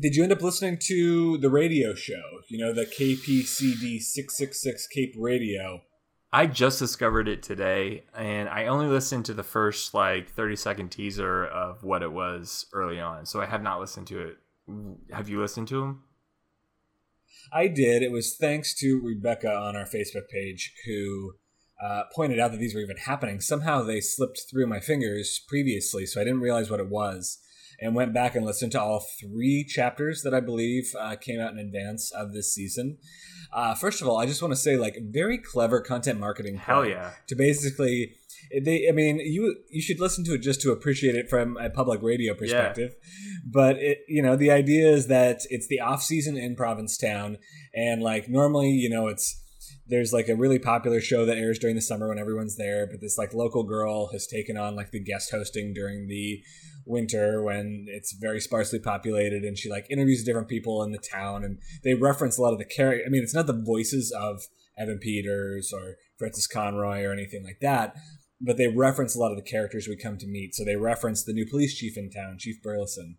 Did you end up listening to the radio show? You know, the KPCD 666 Cape Radio. I just discovered it today, and I only listened to the first like 30 second teaser of what it was early on. So I have not listened to it. Have you listened to them? I did. It was thanks to Rebecca on our Facebook page who uh, pointed out that these were even happening. Somehow they slipped through my fingers previously, so I didn't realize what it was and went back and listened to all three chapters that I believe uh, came out in advance of this season. Uh, first of all, I just want to say, like, very clever content marketing. Hell yeah! To basically, they, I mean, you you should listen to it just to appreciate it from a public radio perspective. Yeah. But it, you know, the idea is that it's the off season in Provincetown, and like normally, you know, it's there's like a really popular show that airs during the summer when everyone's there but this like local girl has taken on like the guest hosting during the winter when it's very sparsely populated and she like interviews different people in the town and they reference a lot of the character i mean it's not the voices of evan peters or frances conroy or anything like that but they reference a lot of the characters we come to meet. So they reference the new police chief in town chief burleson.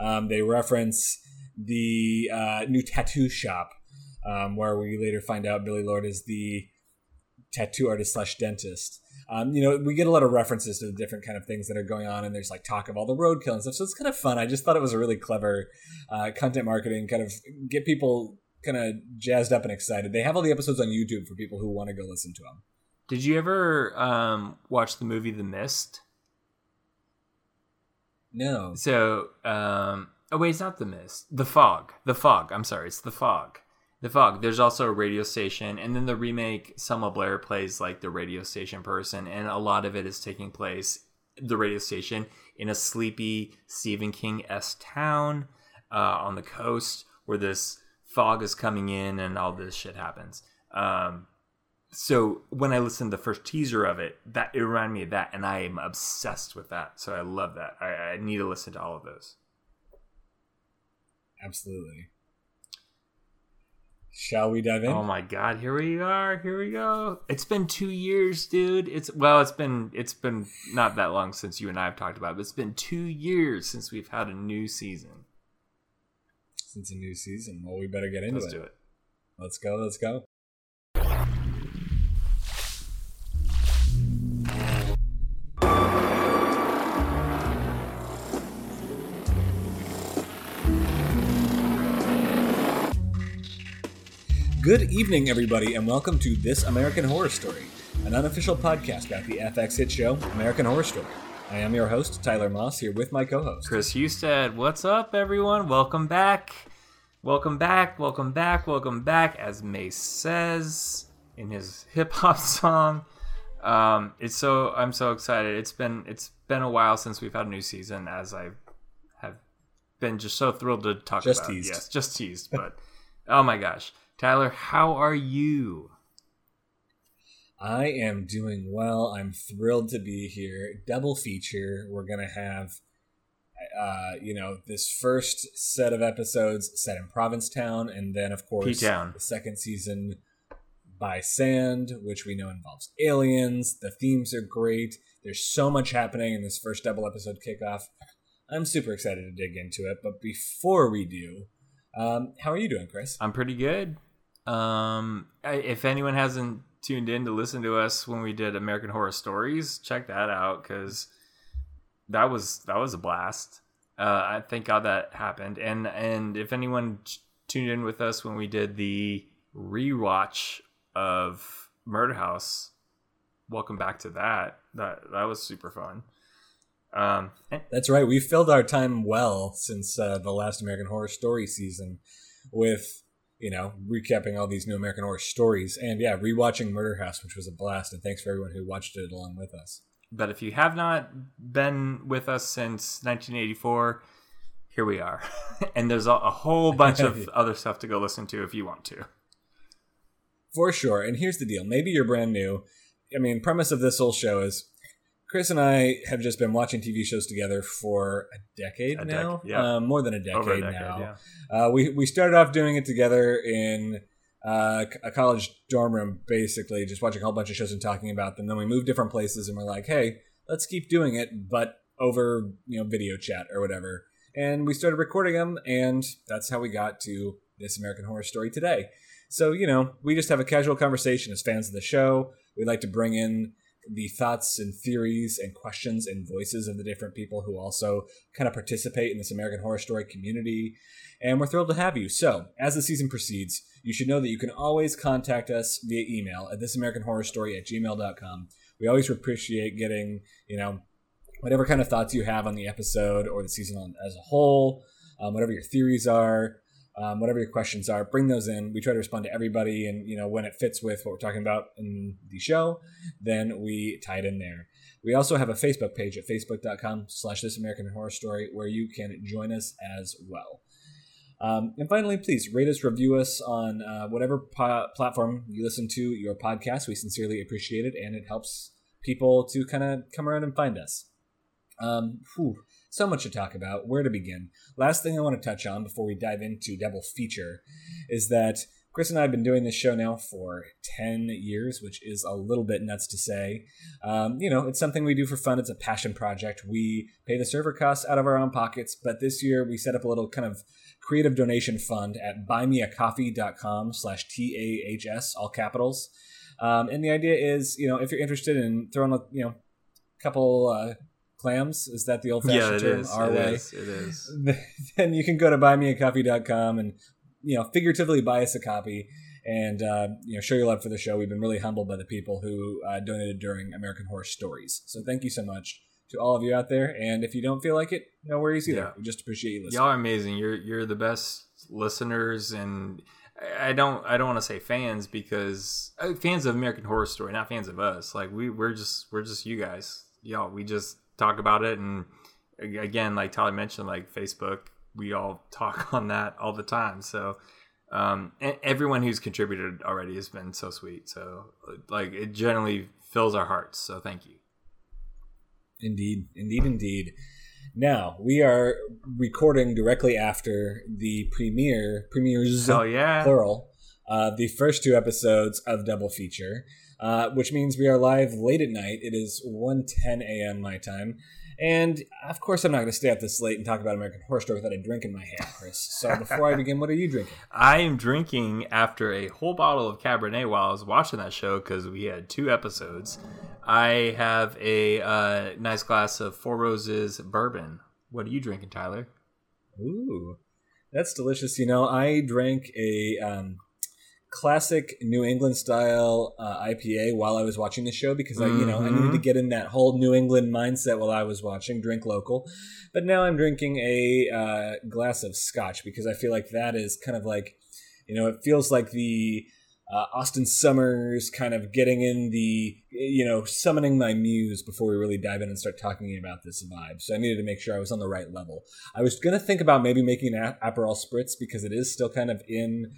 Um, they reference the uh, new tattoo shop um, where we later find out billie lourd is the tattoo artist slash dentist um, you know, we get a lot of references to the different kind of things that are going on, and there's like talk of all the roadkill and stuff. So it's kind of fun. I just thought it was a really clever uh, content marketing, kind of get people kind of jazzed up and excited. They have all the episodes on YouTube for people who want to go listen to them. Did you ever um, watch the movie The Mist? No. So, um, oh wait, it's not The Mist. The Fog. The Fog. I'm sorry, it's The Fog. The Fog. There's also a radio station, and then the remake, Selma Blair plays like the radio station person, and a lot of it is taking place the radio station in a sleepy Stephen King s town uh, on the coast where this fog is coming in and all this shit happens. Um, so when I listened to the first teaser of it, that it reminded me of that, and I am obsessed with that. So I love that. I, I need to listen to all of those. Absolutely. Shall we dive in? Oh my god, here we are. Here we go. It's been 2 years, dude. It's well, it's been it's been not that long since you and I have talked about it, but it's been 2 years since we've had a new season. Since a new season. Well, we better get into let's it. Let's do it. Let's go. Let's go. Good evening, everybody, and welcome to This American Horror Story, an unofficial podcast about the FX hit show American Horror Story. I am your host, Tyler Moss, here with my co host, Chris Husted. What's up, everyone? Welcome back. Welcome back. Welcome back. Welcome back. As Mase says in his hip hop song. Um, it's so I'm so excited. It's been it's been a while since we've had a new season, as I have been just so thrilled to talk just about. Teased. Yes, just teased. But oh my gosh, Tyler, how are you? I am doing well. I'm thrilled to be here. Double feature. We're gonna have, uh, you know, this first set of episodes set in Provincetown, and then of course P-Town. the second season by Sand, which we know involves aliens. The themes are great. There's so much happening in this first double episode kickoff. I'm super excited to dig into it. But before we do, um, how are you doing, Chris? I'm pretty good. Um, if anyone hasn't tuned in to listen to us when we did American Horror Stories, check that out because that was that was a blast. Uh, I thank God that happened. And and if anyone t- tuned in with us when we did the rewatch of Murder House, welcome back to that. That that was super fun. Um, That's right. We filled our time well since uh, the last American Horror Story season with, you know, recapping all these new American Horror Stories and, yeah, rewatching Murder House, which was a blast. And thanks for everyone who watched it along with us. But if you have not been with us since 1984, here we are. and there's a, a whole bunch of other stuff to go listen to if you want to. For sure. And here's the deal maybe you're brand new. I mean, premise of this whole show is Chris and I have just been watching TV shows together for a decade A now. dec- yeah. um, more than a decade, a decade, now. yeah. Uh, we we started off doing it together in uh, a college dorm room, basically, just watching a whole bunch of shows and talking about them. Then we moved different places, and we're like, hey, let's keep doing it, but over you know video chat or whatever. and we started recording them, and that's how we got to this American Horror Story today. So, you know, we just have a casual conversation as fans of the show. We like to bring in the thoughts and theories and questions and voices of the different people who also kind of participate in this American Horror Story community. And we're thrilled to have you. So, as the season proceeds, you should know that you can always contact us via email at thisamericanhorrorstory at gmail.com. We always appreciate getting, you know, whatever kind of thoughts you have on the episode or the season as a whole, um, whatever your theories are, um, whatever your questions are, bring those in. We try to respond to everybody, and you know when it fits with what we're talking about in the show, then we tie it in there. We also have a Facebook page at facebook.com slash This American Horror Story where you can join us as well. Um, and finally, please rate us, review us on uh, whatever po- platform you listen to your podcast. We sincerely appreciate it, and it helps people to kind of come around and find us. Um, whew, so much to talk about. Where to begin? Last thing I want to touch on before we dive into double feature is that Chris and I have been doing this show now for 10 years, which is a little bit nuts to say. Um, you know, it's something we do for fun. It's a passion project. We pay the server costs out of our own pockets, but this year we set up a little kind of creative donation fund at buymeacoffee.com slash T-A-H-S, all capitals. Um, and the idea is, you know, if you're interested in throwing a, you know, couple uh, clams, is that the old fashioned yeah, it term? is. Our It way. is. It is. then you can go to buymeacoffee.com and, you know, figuratively buy us a copy and, uh, you know, show your love for the show. We've been really humbled by the people who uh, donated during American Horror Stories. So thank you so much to all of you out there. And if you don't feel like it, no worries either. Yeah. We just appreciate you listening. Y'all are amazing. You're you're the best listeners, and I I don't I don't want to say fans because uh, fans of American Horror Story, not fans of us. Like we we're just we're just you guys. Y'all, we just talk about it, and again, like Tyler mentioned, like Facebook, we all talk on that all the time. So. Um, everyone who's contributed already has been so sweet. So, like, it generally fills our hearts. So, thank you. Indeed, indeed, indeed. Now we are recording directly after the premiere, premieres, Oh yeah, plural, uh, the first two episodes of Double Feature, uh, which means we are live late at night. It is 1.10 a.m. my time. And of course, I'm not going to stay up this late and talk about American Horror Story without a drink in my hand, Chris. So before I begin, what are you drinking? I am drinking after a whole bottle of Cabernet while I was watching that show because we had two episodes. I have a uh, nice glass of Four Roses bourbon. What are you drinking, Tyler? Ooh, that's delicious. You know, I drank a um, classic New England style uh, IPA while I was watching the show because I, you know, I needed to Mhm. get in that whole New England mindset while I was watching, drink local. But now I'm drinking a uh, glass of scotch because I feel like that is kind of like, you know, it feels like the uh, Austin Sommers kind of getting in the, you know, summoning my muse before we really dive in and start talking about this vibe. So I needed to make sure I was on the right level. I was gonna think about maybe making an a- Aperol spritz because it is still kind of in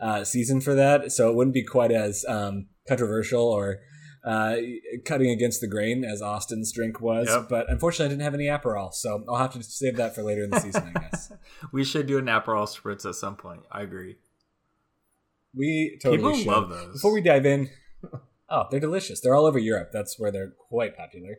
uh, season for that, so it wouldn't be quite as um, controversial or uh, cutting against the grain as Austin's drink was. Yep. But unfortunately, I didn't have any Aperol, so I'll have to save that for later in the season, I guess. we should do an Aperol spritz at some point. I agree. We totally People should. love those. Before we dive in, oh, they're delicious. They're all over Europe. That's where they're quite popular.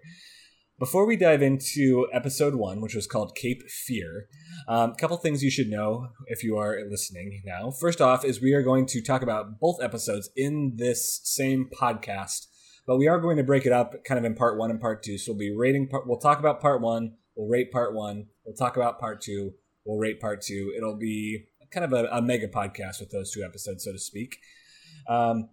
Before we dive into episode one, which was called Cape Fear, um, a couple things you should know if you are listening now. First off, is we are going to talk about both episodes in this same podcast, but we are going to break it up kind of in part one and part two. So we'll be rating part. We'll talk about part one. We'll rate part one. We'll talk about part two. We'll rate part two. It'll be kind of a, a mega podcast with those two episodes, so to speak. Um,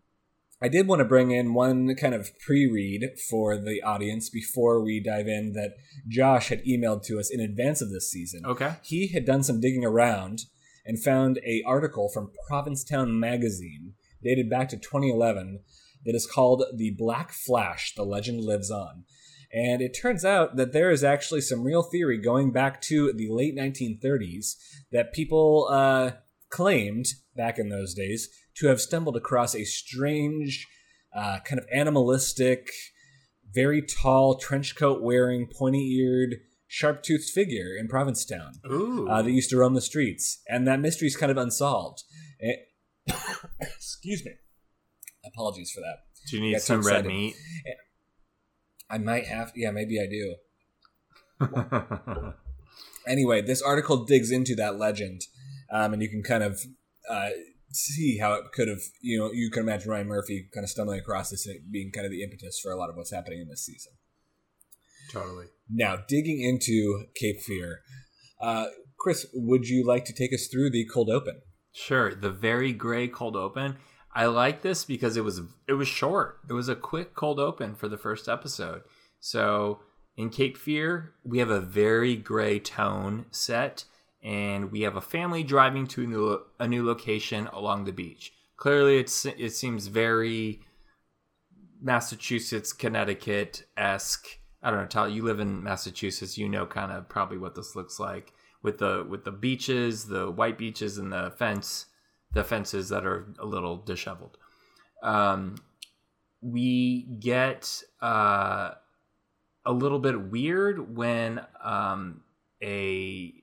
I did want to bring in one kind of pre-read for the audience before we dive in that Josh had emailed to us in advance of this season. Okay. He had done some digging around and found a article from Provincetown magazine dated back to 2011 that is called "The Black Flash: The Legend Lives On." And it turns out that there is actually some real theory going back to the late 1930s that people uh, claimed back in those days to have stumbled across a strange, uh, kind of animalistic, very tall, trench coat wearing, pointy eared, sharp toothed figure in Provincetown uh, that used to roam the streets. And that mystery is kind of unsolved. Eh, Excuse me. Apologies for that. do you need some red meat? I might have, yeah, maybe I do. anyway, this article digs into that legend, um, and you can kind of uh, see how it could have, you know, you can imagine Ryan Murphy kind of stumbling across this and being kind of the impetus for a lot of what's happening in this season. Totally. Now, digging into Cape Fear, uh, Chris, would you like to take us through the cold open? Sure. The very gray cold open. I like this because it was it was short. It was a quick cold open for the first episode. So in Cape Fear, we have a very gray tone set, and we have a family driving to a new, a new location along the beach. Clearly, it's it seems very Massachusetts, Connecticut esque. I don't know, Tyler. You live in Massachusetts. You know kind of probably what this looks like with the with the beaches, the white beaches, and the fence, the fences that are a little disheveled. Um, we get. Uh, a little bit weird when um, a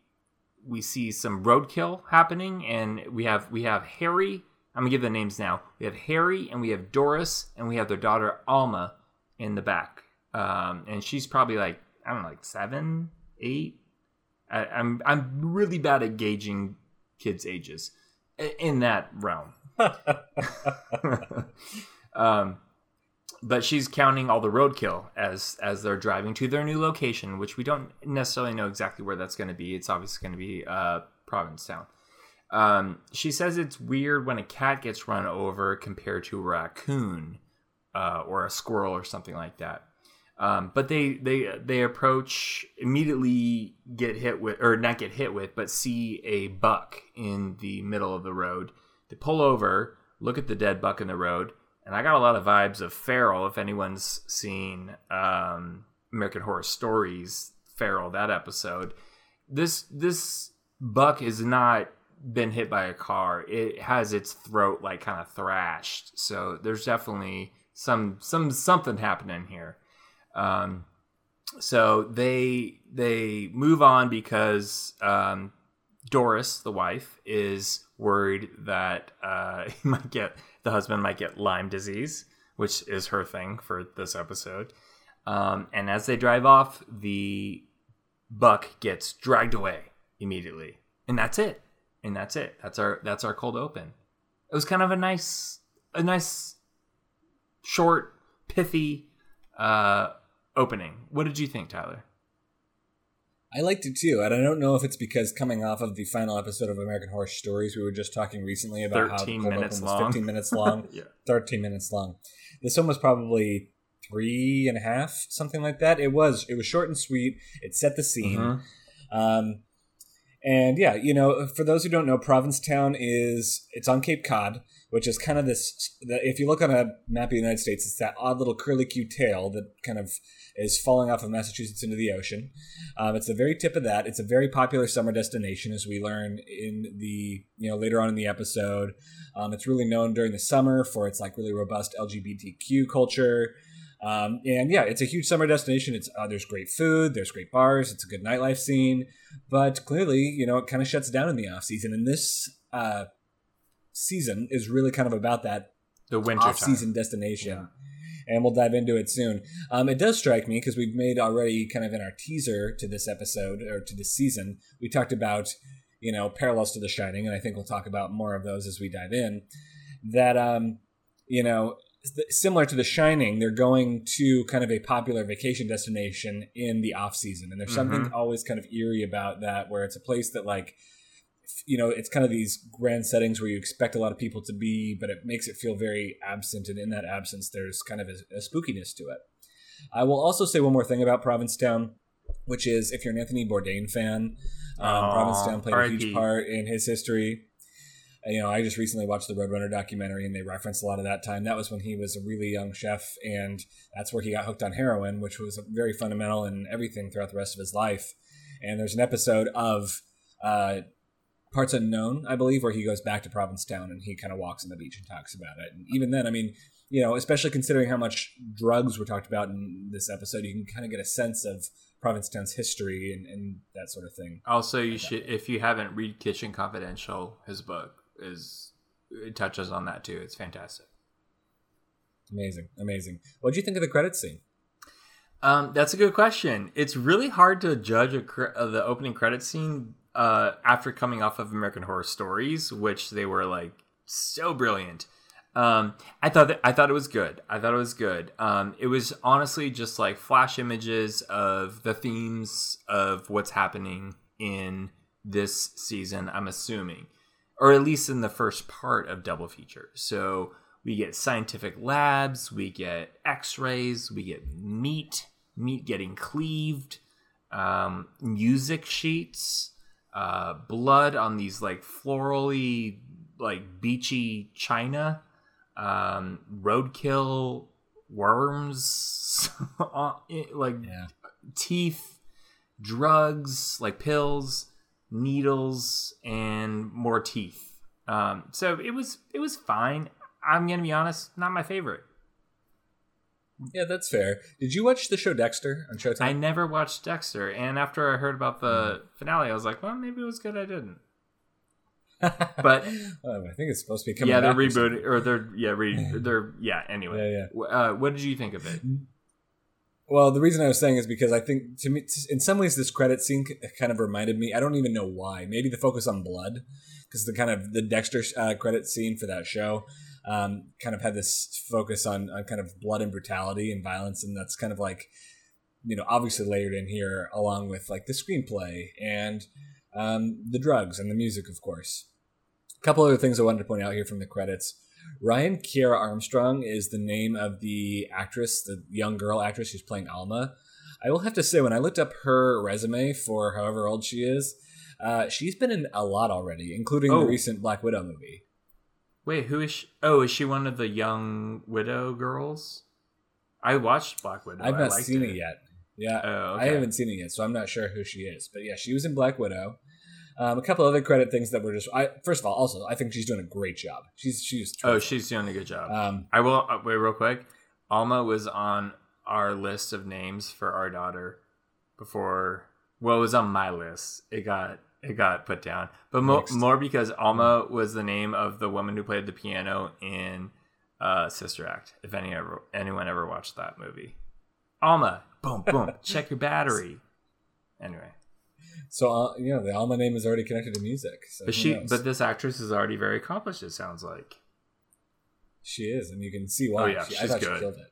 we see some roadkill happening, and we have we have Harry. I'm gonna give the names now. We have Harry, and we have Doris, and we have their daughter Alma in the back, um, and she's probably like I don't know, like seven, eight. I, I'm I'm really bad at gauging kids' ages in that realm. um, but she's counting all the roadkill as as they're driving to their new location, which we don't necessarily know exactly where that's going to be. It's obviously going to be uh, Provincetown. Um, she says it's weird when a cat gets run over compared to a raccoon uh, or a squirrel or something like that. Um, but they they they approach immediately get hit with or not get hit with, but see a buck in the middle of the road. They pull over, look at the dead buck in the road and I got a lot of vibes of Feral. If anyone's seen um, American Horror Stories, Feral that episode, this this buck has not been hit by a car. It has its throat like kind of thrashed. So there's definitely some some something happening here. Um, so they they move on because um, Doris, the wife, is worried that uh, he might get the husband might get Lyme disease, which is her thing for this episode. Um, and as they drive off, the buck gets dragged away immediately, and that's it. And that's it. That's our that's our cold open. It was kind of a nice a nice short pithy uh, opening. What did you think, Tyler? I liked it too, and I don't know if it's because coming off of the final episode of American Horror Stories, we were just talking recently about how the cold open was long. 15 minutes long, yeah. 13 minutes long. This one was probably three and a half, something like that. It was it was short and sweet. It set the scene. Mm-hmm. Um, and yeah, you know, for those who don't know, Provincetown is it's on Cape Cod, which is kind of this. If you look on a map of the United States, it's that odd little curlicue tail that kind of is falling off of Massachusetts into the ocean. Um, it's the very tip of that. It's a very popular summer destination, as we learn in the you know later on in the episode. Um, it's really known during the summer for its like really robust LGBTQ culture. Um, and yeah, it's a huge summer destination. It's uh, there's great food, there's great bars, it's a good nightlife scene, but clearly, you know, it kind of shuts down in the off season. And this uh, season is really kind of about that the winter off season destination. Yeah. And we'll dive into it soon. Um, it does strike me because we've made already kind of in our teaser to this episode or to this season, we talked about you know parallels to The Shining, and I think we'll talk about more of those as we dive in. That um, you know similar to The Shining, they're going to kind of a popular vacation destination in the off season, and there's mm-hmm. something always kind of eerie about that, where it's a place that like you know it's kind of these grand settings where you expect a lot of people to be but it makes it feel very absent and in that absence there's kind of a, a spookiness to it i will also say one more thing about provincetown which is if you're an anthony bourdain fan um, provincetown played a huge part in his history you know, I just recently watched the Roadrunner documentary and they reference a lot of that time. That was when he was a really young chef and that's where he got hooked on heroin, which was very fundamental in everything throughout the rest of his life. And there's an episode of uh, Parts Unknown, I believe, where he goes back to Provincetown and he kind of walks on the beach and talks about it. And even then, I mean, you know, especially considering how much drugs were talked about in this episode, you can kind of get a sense of Provincetown's history and, and that sort of thing. Also, you should, if you haven't read Kitchen Confidential, his book is it touches on that too. It's fantastic. Amazing, amazing. What do you think of the credit scene? Um, that's a good question. It's really hard to judge a cre- uh, the opening credit scene uh, after coming off of American Horror Stories, which they were like so brilliant. Um, I thought that I thought it was good. I thought it was good. Um, it was honestly just like flash images of the themes of what's happening in this season. I'm assuming, or at least in the first part of Double Feature. So we get scientific labs, we get X-rays, we get meat, meat getting cleaved, um, music sheets, uh, blood on these like florally, like beachy china um, roadkill, worms, like yeah. teeth, drugs, like pills, needles, and more teeth. Um, so it was it was fine. I'm gonna be honest, not my favorite. Yeah, that's fair. Did you watch the show Dexter on Showtime? I never watched Dexter, and after I heard about the mm. finale, I was like, well, maybe it was good I didn't but um, I think it's supposed to be coming. Yeah, they're rebooting, or, or they're yeah, re, they're yeah. Anyway, yeah, yeah. Uh, what did you think of it? Well, the reason I was saying is because I think to me, in some ways, this credit scene kind of reminded me. I don't even know why. Maybe the focus on blood, because the kind of the Dexter uh, credit scene for that show um, kind of had this focus on on kind of blood and brutality and violence, and that's kind of like you know obviously layered in here along with like the screenplay and um, the drugs and the music, of course A couple other things I wanted to point out here from the credits. Ryan Kiera Armstrong is the name of the actress, the young girl actress who's playing Alma. I will have to say, when I looked up her resume for however old she is, uh, she's been in a lot already, including oh. the recent Black Widow movie. Wait, who is she? Oh, is she one of the young Widow girls? I watched Black Widow. I've not seen it. it. yet. Yeah, oh, okay. I haven't seen it yet, so I'm not sure who she is. But yeah, she was in Black Widow. Um, a couple other credit things that were just. I first of all, also I think she's doing a great job. She's she's. Oh, she's doing a good job. Um, I will uh, wait real quick. Alma was on our list of names for our daughter before. Well, it was on my list. It got it got put down, but mo- more because Alma was the name of the woman who played the piano in uh, Sister Act. If any ever anyone ever watched that movie, Alma, boom boom, check your battery. Anyway, so uh, you know, the Alma name is already connected to music. So but she, knows? but this actress is already very accomplished. It sounds like she is, and you can see why. Oh, yeah, she, I thought good. she killed it.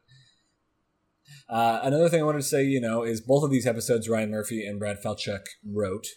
Uh, another thing I wanted to say, you know, is both of these episodes Ryan Murphy and Brad Falchuk wrote,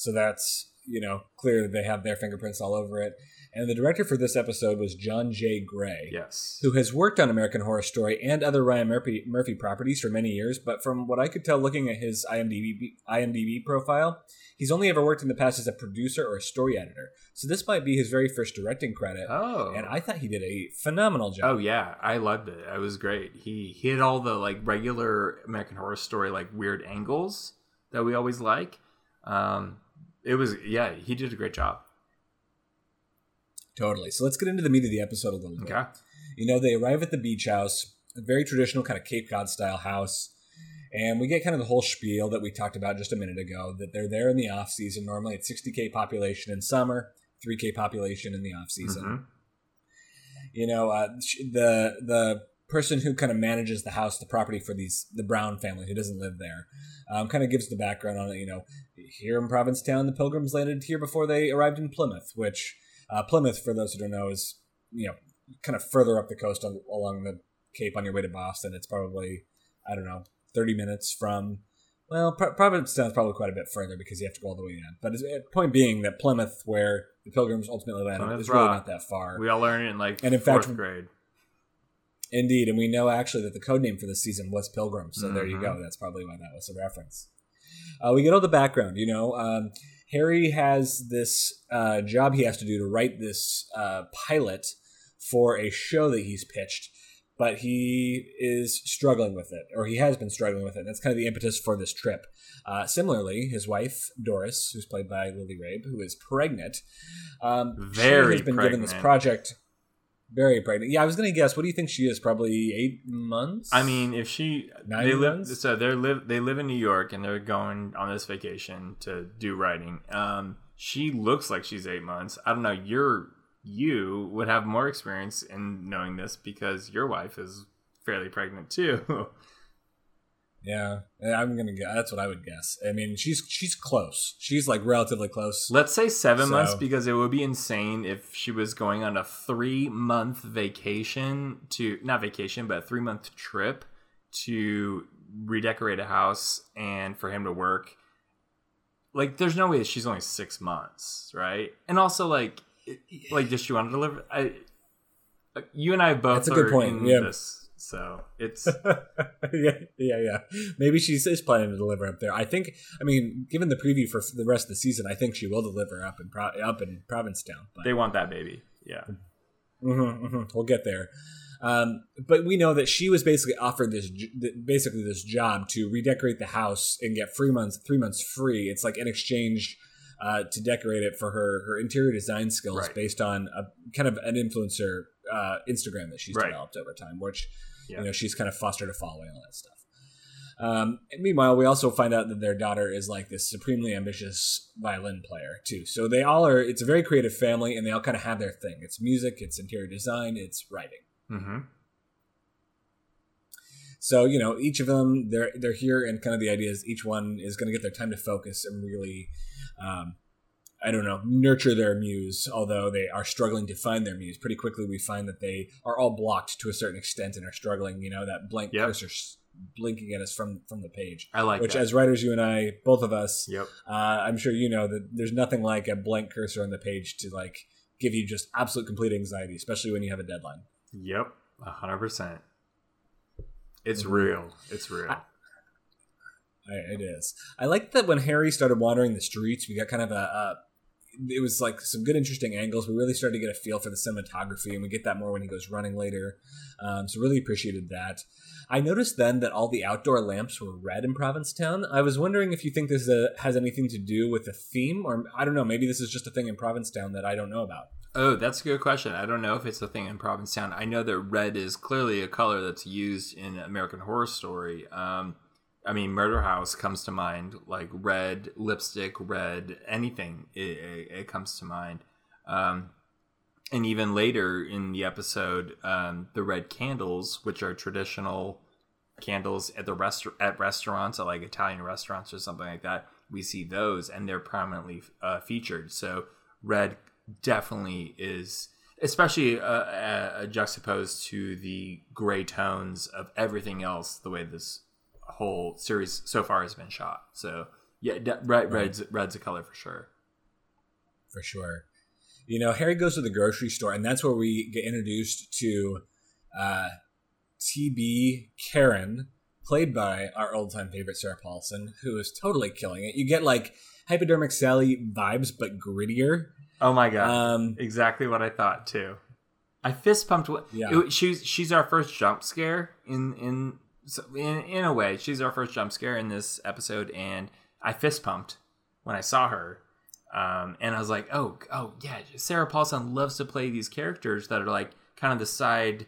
so that's you know clear that they have their fingerprints all over it. And the director for this episode was John J. Gray. Yes. Who has worked on American Horror Story and other Ryan Murphy, Murphy properties for many years, but from what I could tell looking at his IMDb, IMDb profile, he's only ever worked in the past as a producer or a story editor. So this might be his very first directing credit. Oh. And I thought he did a phenomenal job. Oh yeah, I loved it. It was great. He hit all the like regular American Horror Story like weird angles that we always like. Um, it was yeah, he did a great job. Totally. So let's get into the meat of the episode a little bit. Okay. You know, they arrive at the beach house, a very traditional kind of Cape Cod style house. And we get kind of the whole spiel that we talked about just a minute ago that they're there in the off season. Normally it's 60K population in summer, 3K population in the off season. Mm-hmm. You know, uh, the the person who kind of manages the house, the property for these the Brown family who doesn't live there, um, kind of gives the background on it. You know, here in Provincetown, the Pilgrims landed here before they arrived in Plymouth, which uh, Plymouth, for those who don't know, is you know kind of further up the coast on, along the Cape on your way to Boston. It's probably I don't know thirty minutes from. Well, Provincetown is probably quite a bit further because you have to go all the way in. But the point being that Plymouth, where the Pilgrims ultimately landed, Plymouth is really not that far. We all learned it in like and in fourth fact, grade. Indeed, and we know actually that the code name for this season was Pilgrim. So mm-hmm. there you mm-hmm. go. That's probably why that was a reference. Uh, we get all the background. You know, um, Harry has this uh, job he has to do to write this uh, pilot for a show that he's pitched, but he is struggling with it, or he has been struggling with it. That's kind of the impetus for this trip. Uh, similarly, his wife Doris, who's played by Lily Rabe, who is pregnant, um, very has been pregnant. given this project. Very pregnant. Yeah, I was gonna guess. What do you think she is? Probably eight months. I mean, if she Nine they live so they live they live in New York and they're going on this vacation to do writing. Um, she looks like she's eight months. I don't know. You're you would have more experience in knowing this because your wife is fairly pregnant too. Yeah, eh, I'm gonna guess. That's what I would guess. I mean, she's she's close. She's like relatively close. Let's say seven So- months because it would be insane if she was going on a three month vacation to not vacation, but a three month trip to redecorate a house and for him to work. Like, there's no way that she's only six months, right? And also, like, like, does she want to deliver? I, uh, you and I both That's a good point, in yeah. this, so it's yeah, yeah, yeah. Maybe she is planning to deliver up there. I think. I mean, given the preview for the rest of the season, I think she will deliver up in Pro- up in Provincetown. But they want that baby. Yeah, Mhm, mhm. We'll get there. Um, but we know that she was basically offered this, basically this job to redecorate the house and get three months, three months free. It's like in exchange uh, to decorate it for her her interior design skills, Right. based on a kind of an influencer uh, Instagram that she's Right. developed over time, which Yeah. you know she's kind of fostered a following all that stuff. Um, meanwhile, we also find out that their daughter is like this supremely ambitious violin player too. So they all are. It's a very creative family, and they all kind of have their thing. It's music, it's interior design, it's writing. mm-hmm. So you know, each of them they're they're here, and kind of the idea is each one is going to get their time to focus and really, um, I don't know, nurture their muse. Although they are struggling to find their muse, pretty quickly we find that they are all blocked to a certain extent and are struggling. You know, that blank Yep. cursor blinking at us from from the page. I like Which, that. as writers, you and I, both of us, yep. uh, I'm sure you know that there's nothing like a blank cursor on the page to like give you just absolute complete anxiety, especially when you have a deadline. Yep, a hundred percent. It's Mhm. real. It's real. I- It is. I like that when Harry started wandering the streets, we got kind of a. a it was like some good, interesting angles. We really started to get a feel for the cinematography, and we get that more when he goes running later. Um, so really appreciated that. I noticed then that all the outdoor lamps were red in Provincetown. I was wondering if you think this uh, has anything to do with the theme, or I don't know. Maybe this is just a thing in Provincetown that I don't know about. oh, that's a good question. I don't know if it's a thing in Provincetown. I know that red is clearly a color that's used in American Horror Story. Um, I mean, Murder House comes to mind, like red lipstick, red anything. It, it, it comes to mind. Um, and even later in the episode, um, the red candles, which are traditional candles at the rest at restaurants, at like Italian restaurants or something like that, we see those, and they're prominently uh, featured. So red definitely is, especially uh, uh, juxtaposed to the gray tones of everything else. The way this whole series so far has been shot. So yeah, red, red's red's a color for sure. for sure. You know, Harry goes to the grocery store, and that's where we get introduced to uh, TB Karen, played by our old time favorite Sarah Paulson, who is totally killing it. You get like hypodermic Sally vibes, but grittier. Oh my god. Um, exactly what I thought too. I fist pumped. wh- Yeah. it- she's she's our first jump scare in in so in in a way. She's our first jump scare in this episode, and I fist pumped when I saw her. Um, and I was like, oh oh yeah, Sarah Paulson loves to play these characters that are like kind of the side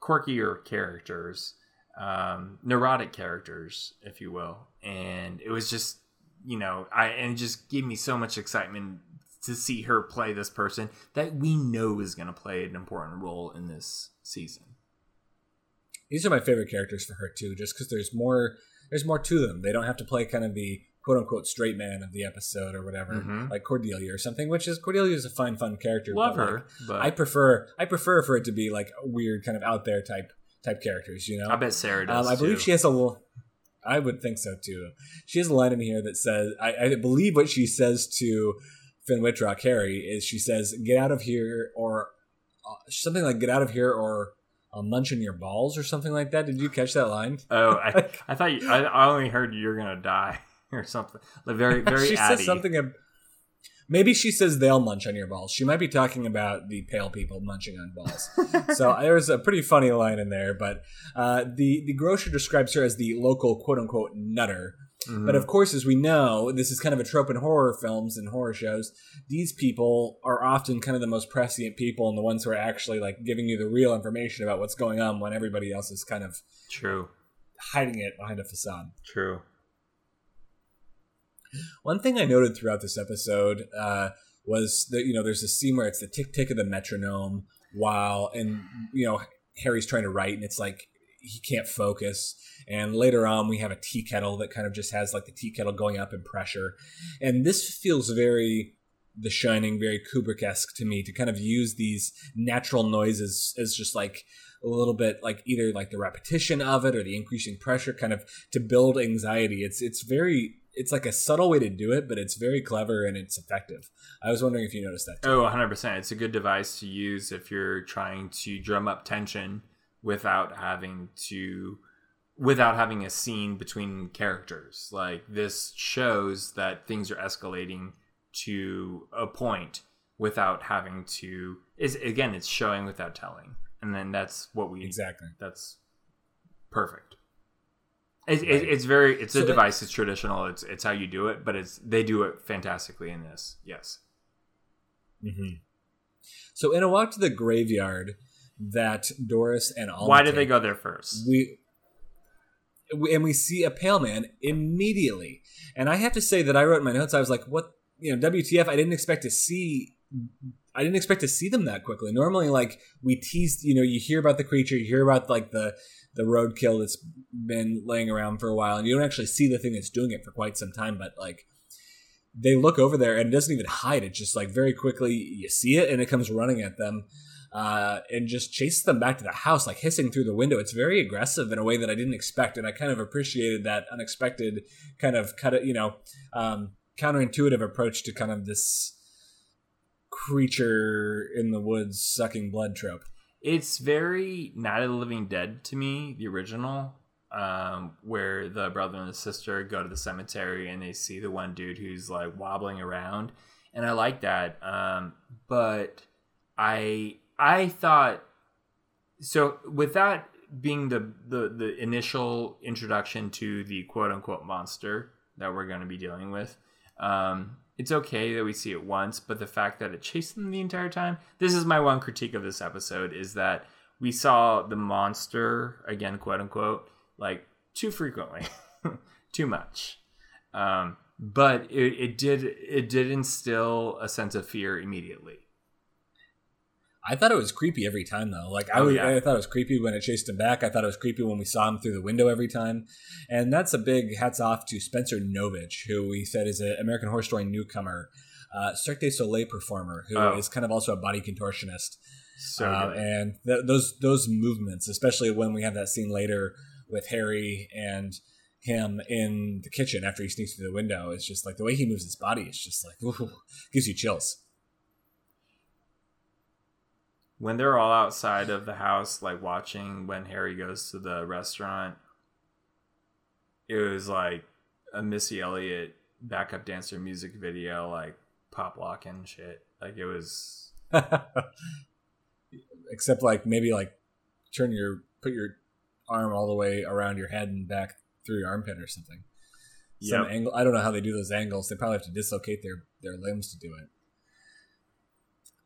quirkier characters, um, neurotic characters, if you will. And it was just you know, I and it just gave me so much excitement to see her play this person that we know is going to play an important role in this season. These are my favorite characters for her too, just because there's more. There's more to them. They don't have to play kind of the quote unquote straight man of the episode or whatever, Mhm. like Cordelia or something. Which is Cordelia is a fine, fun character. Love but, her, like, but I prefer I prefer for it to be like weird, kind of out there type type characters. You know, I bet Sarah does. Um, I believe too. she has a little. I would think so too. She has a line in here that says, I, I believe what she says to Finn Wittrock, Harry, is she says, "Get out of here," or uh, something like "Get out of here," or "I'll munch on your balls," or something like that. Did you catch that line? Oh, I, I thought you, I, I only heard you're gonna die or something. Like very, very. she Addy. says something. ab- Maybe she says they'll munch on your balls. She might be talking about the pale people munching on balls. so there was a pretty funny line in there. But uh, the the grocer describes her as the local quote unquote nutter. Mhm. But of course, as we know, this is kind of a trope in horror films and horror shows. These people are often kind of the most prescient people and the ones who are actually like giving you the real information about what's going on when everybody else is kind of true, hiding it behind a facade. true. One thing I noted throughout this episode uh, was that you know there's a scene where it's the tick tick of the metronome while and you know Harry's trying to write and it's like he can't focus. And later on, we have a tea kettle that kind of just has like the tea kettle going up in pressure. And this feels very The Shining, very Kubrick esque to me to kind of use these natural noises as just like a little bit like either like the repetition of it or the increasing pressure kind of to build anxiety. It's it's very it's like a subtle way to do it, but it's very clever and it's effective. I was wondering if you noticed that. Too. Oh, 100%. It's a good device to use if you're trying to drum up tension without having to without having a scene between characters. Like this shows that things are escalating to a point without having to is again it's showing without telling. And then that's what we Exactly. That's perfect. It, it, it's very it's So a it- device. It's traditional. It's it's how you do it, but it's they do it fantastically in this. Yes. hmm So in a walk to the graveyard that Doris and Alma Why did they go there first? We, we and we see a pale man immediately. And I have to say that I wrote in my notes. I was like, "What? You know, WTF? I didn't expect to see." I didn't expect to see them that quickly. Normally, like we teased, you know, you hear about the creature, you hear about like the the roadkill that's been laying around for a while, and you don't actually see the thing that's doing it for quite some time. But like, they look over there, and it doesn't even hide. It just like very quickly you see it, and it comes running at them, uh, and just chases them back to the house, like hissing through the window. It's very aggressive in a way that I didn't expect, and I kind of appreciated that unexpected kind of cut it, you know, um, counterintuitive approach to kind of this creature in the woods sucking blood trope. It's very Night of the Living Dead to me, the original, um, where the brother and the sister go to the cemetery and they see the one dude who's like wobbling around, and I like that. Um, but I I thought so with that being the, the the initial introduction to the quote unquote monster that we're going to be dealing with. Um, it's okay that we see it once, but the fact that it chased them the entire time. This is my one critique of this episode is that we saw the monster again, quote unquote, like too frequently, too much. Um, but it, it did it did instill a sense of fear immediately. I thought it was creepy every time though. Like I, Oh, yeah. I thought it was creepy when it chased him back. I thought it was creepy when we saw him through the window every time. And that's a big hats off to Spencer Novich, who we said is an American Horror Story newcomer, uh, Cirque du Soleil performer, who is Oh. kind of also a body contortionist. So Uh, and th- those those movements, especially when we have that scene later with Harry and him in the kitchen after he sneaks through the window, it's just like the way he moves his body is just like ooh, gives you chills. When they're all outside of the house, like watching when Harry goes to the restaurant, it was like a Missy Elliott backup dancer music video, like pop locking shit. Like it was. Except like maybe like turn your put your arm all the way around your head and back through your armpit or something. Some Yep. angle. I don't know how they do those angles. They probably have to dislocate their their limbs to do it.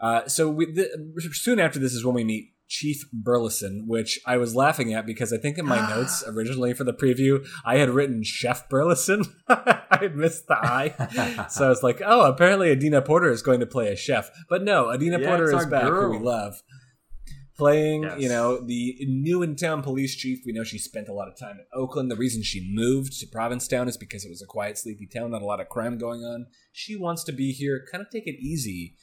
Uh, so we, the, soon after this is when we meet Chief Burleson, which I was laughing at because I think in my notes originally for the preview I had written Chef Burleson. I had missed the I. so I was like, oh, apparently Adina Porter is going to play a chef. But no, Adina Yeah, Porter is our back, who we love. Playing, Yes. you know, the new in town police chief. We know she spent a lot of time in Oakland. The reason she moved to Provincetown is because it was a quiet, sleepy town, not a lot of crime going on. She wants to be here, kind of take it easy.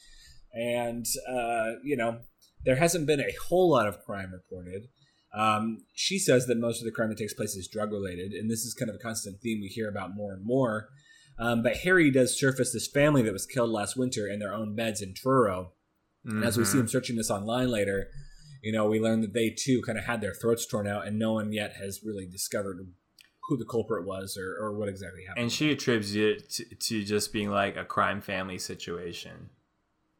And, uh, you know, there hasn't been a whole lot of crime reported. Um, she says that most of the crime that takes place is drug related, and this is kind of a constant theme we hear about more and more. Um, but Harry does surface this family that was killed last winter in their own beds in Truro. And as we see him searching this online later, you know, we learn that they too kind of had their throats torn out, and no one yet has really discovered who the culprit was or, or what exactly happened. and she attributes it to, to just being like a crime family situation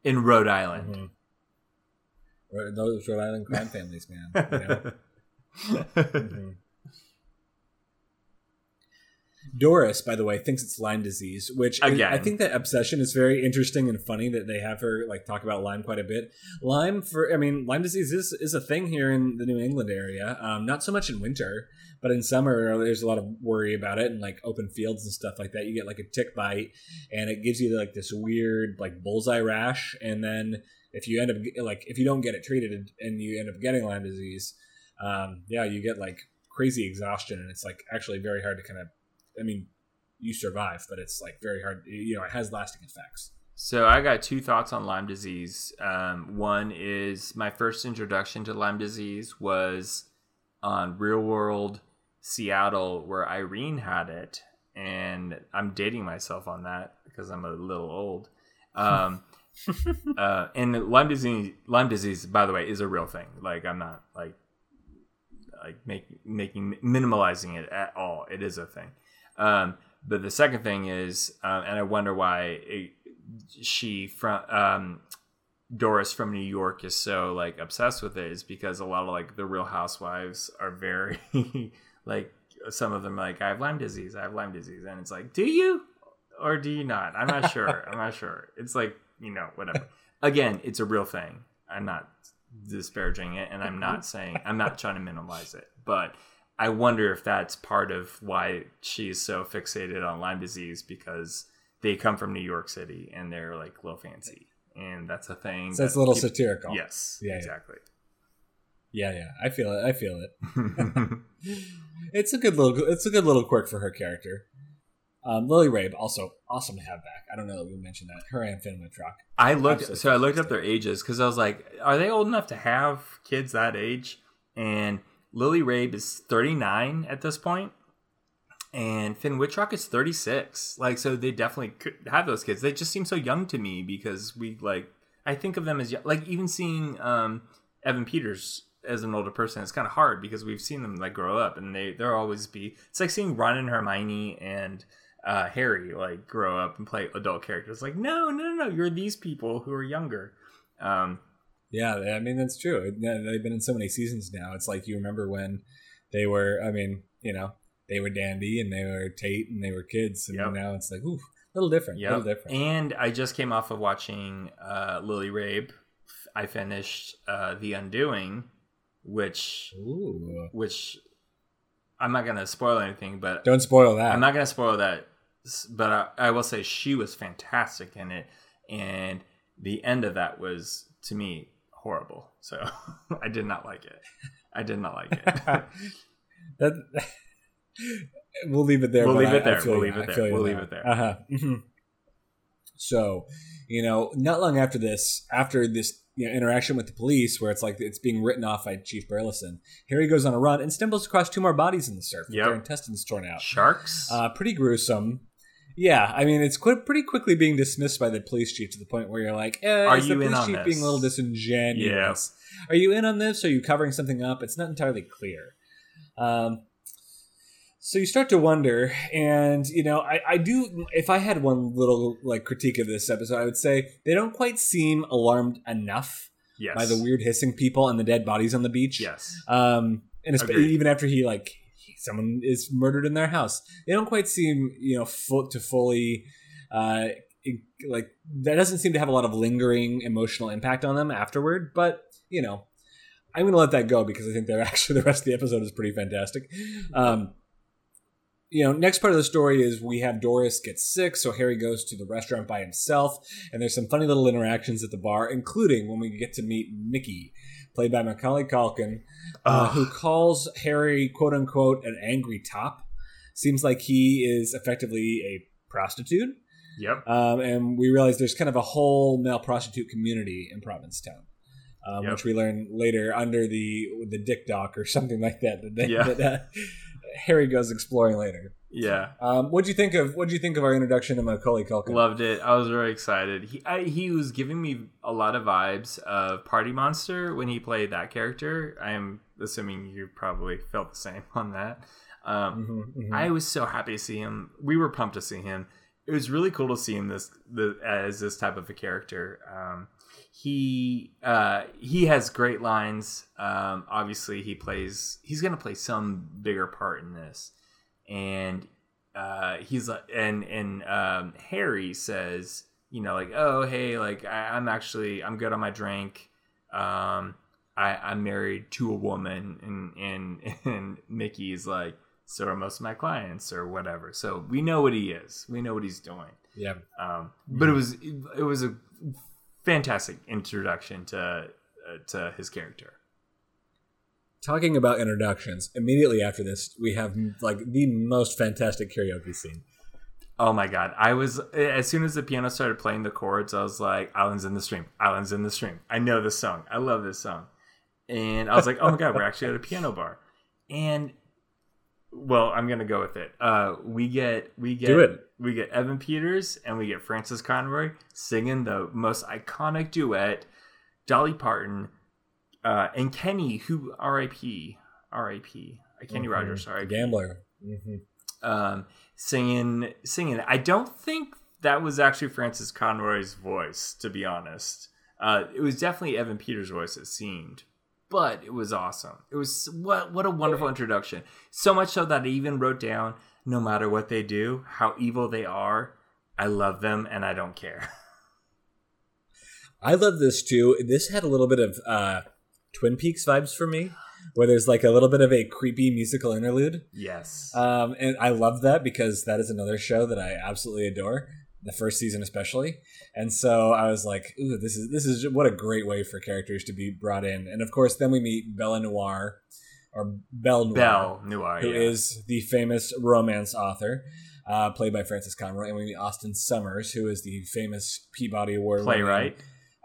in Rhode Island. Mhm. Those Rhode Island crime families, man. You know? Mhm. Doris, by the way, thinks it's Lyme disease, which I- Again. I think that obsession is very interesting and funny that they have her like talk about Lyme quite a bit. Lyme for, I mean, Lyme disease is, is a thing here in the New England area. Um, not so much in winter, but in summer there's a lot of worry about it and like open fields and stuff like that. You get like a tick bite, and it gives you like this weird like bullseye rash, and then if you end up like if you don't get it treated and you end up getting Lyme disease, um, yeah, you get like crazy exhaustion, and it's like actually very hard to kind of. I mean, you survive, but it's like very hard. You know, it has lasting effects. So I got two thoughts on Lyme disease. Um, one is my first introduction to Lyme disease was on Real World Seattle, where Irene had it, and I'm dating myself on that because I'm a little old. Um, uh, and Lyme disease, Lyme disease, by the way, is a real thing. Like I'm not like like make, making minimalizing it at all. It is a thing. Um, but the second thing is, um, and I wonder why it, she from um, Doris from New York is so like obsessed with it is because a lot of like the Real Housewives are very like some of them like I have Lyme disease, I have Lyme disease, and it's like, do you or do you not? I'm not sure. I'm not sure. It's like you know whatever. Again, it's a real thing. I'm not disparaging it, and I'm not saying I'm not trying to minimize it, but. I wonder if that's part of why she's so fixated on Lyme disease because they come from New York City and they're like low fancy, and that's a thing. So it's a little people, satirical. Yes. Yeah. Exactly. Yeah, yeah. I feel it. I feel it. it's a good little. It's a good little quirk for her character. Um, Lily Rabe also awesome to have back. I don't know that we mentioned that. Her and Finn Wittrock. I looked. Absolutely so I looked up their ages because I was like, are they old enough to have kids that age? And Lily Rabe is 39 at this point, and Finn Wittrock is 36. Like, so they definitely could have those kids. They just seem so young to me because we like. I think of them as young. like even seeing um, Evan Peters as an older person, it's kind of hard because we've seen them like grow up, and they they'll always be. It's like seeing Ron and Hermione and uh, Harry like grow up and play adult characters. Like, no, no, no, no, you're these people who are younger. Um, yeah, I mean that's true. They've been in so many seasons now. It's like you remember when they were. I mean, you know, they were Dandy and they were Tate and they were kids, and yep. now it's like, ooh, a little different. Yeah, little different. And I just came off of watching uh, Lily Rabe. I finished uh, The Undoing, which ooh. which I'm not gonna spoil anything, but don't spoil that. I'm not gonna spoil that, but I, I will say she was fantastic in it, and the end of that was to me horrible. So I did not like it. I did not like it. that we'll leave it there. We'll leave it there. We'll leave it there. We'll leave it there. Uh-huh. Mm-hmm. So, you know, not long after this, after this you know, interaction with the police, where it's like it's being written off by Chief Burleson, Harry goes on a run and stumbles across two more bodies in the surf yep. their intestines torn out. Sharks. Uh, pretty gruesome. Yeah, I mean, it's quite, pretty quickly being dismissed by the police chief to the point where you're like, eh, "Are you the police chief this? being a little disingenuous? Yeah. Are you in on this? Are you covering something up? It's not entirely clear." Um, so you start to wonder, and you know, I, I do. If I had one little like critique of this episode, I would say they don't quite seem alarmed enough yes. by the weird hissing people and the dead bodies on the beach. Yes. Um, and even after he like someone is murdered in their house. They don't quite seem, you know, full to fully, uh, like that doesn't seem to have a lot of lingering emotional impact on them afterward. But you know, I'm going to let that go because I think they're actually the rest of the episode is pretty fantastic. Um, you know, next part of the story is we have Doris get sick, so Harry goes to the restaurant by himself, and there's some funny little interactions at the bar, including when we get to meet Mickey, played by Macaulay Culkin, uh, who calls Harry "quote unquote" an angry top. Seems like he is effectively a prostitute. Yep. Um, and we realize there's kind of a whole male prostitute community in Provincetown. Um, yep. which we learn later under the the Dick Dock or something like that. That, yeah. that uh, Harry goes exploring later. Yeah. Um, what do you think of what do you think of our introduction to Macaulay Culkin? Loved it. I was very excited. He I, he was giving me a lot of vibes of Party Monster when he played that character. I am assuming you probably felt the same on that. Um, mm-hmm, mm-hmm. I was so happy to see him. We were pumped to see him. It was really cool to see him this the, as this type of a character. Um, he uh, he has great lines. Um, obviously, he plays. He's going to play some bigger part in this, and uh, he's like, and and um, Harry says, you know, like, oh hey, like I, am actually I'm good on my drink. Um, I, I'm married to a woman, and and and Mickey's like, so are most of my clients or whatever. So we know what he is. We know what he's doing. Yeah. Um, but it was it was a fantastic introduction to uh, to his character. talking about introductions, immediately after this, we have like the most fantastic karaoke scene. Oh my god! I was as soon as the piano started playing the chords, I was like, "Islands in the Stream, Islands in the Stream." I know this song. I love this song, and I was like, "Oh my god, we're actually at a piano bar." And well, I'm gonna go with it. Uh, we get we get we get Evan Peters and we get Frances Conroy singing the most iconic duet, Dolly Parton, uh, and Kenny, who R.I.P. R.I.P. Kenny Mhm. Rogers, The R.I.P. gambler. hmm Um, singing singing. I don't think that was actually Frances Conroy's voice, to be honest. Uh, it was definitely Evan Peters' voice. It seemed, but it was awesome. It was what what a wonderful introduction. So much so that I even wrote down, no matter what they do, how evil they are, I love them and I don't care. I love this too. This had a little bit of uh, Twin Peaks vibes for me, where there's like a little bit of a creepy musical interlude. yes. Um, and I love that because that is another show that I absolutely adore. The first season, especially, and so I was like, "Ooh, this is this is what a great way for characters to be brought in." And of course, then we meet Bella Noir, or Belle Noir, Belle Noir, who yeah. is the famous romance author, uh, played by Frances Conroy, and we meet Austin Sommers, who is the famous Peabody Award playwright.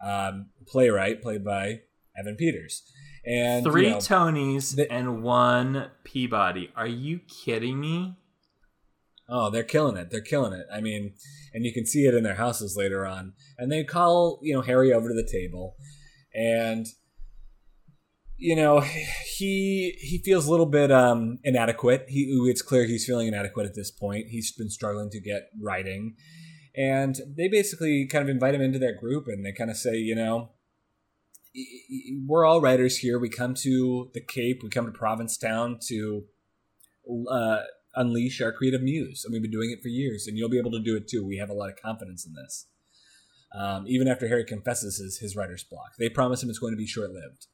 um, playwright, played by Evan Peters. And Three you know, Tonys and one Peabody. Are you kidding me? Oh, they're killing it. They're killing it. I mean, and you can see it in their houses later on. And they call, you know, Harry over to the table and you know, he he feels a little bit um inadequate. He it's clear he's feeling inadequate at this point. He's been struggling to get writing. And they basically kind of invite him into their group and they kind of say, you know, we're all writers here. We come to the Cape, we come to Provincetown to uh, unleash our creative muse, and we've been doing it for years, and you'll be able to do it too. We have a lot of confidence in this. Um, even after Harry confesses his, his writer's block, they promise him it's going to be short lived.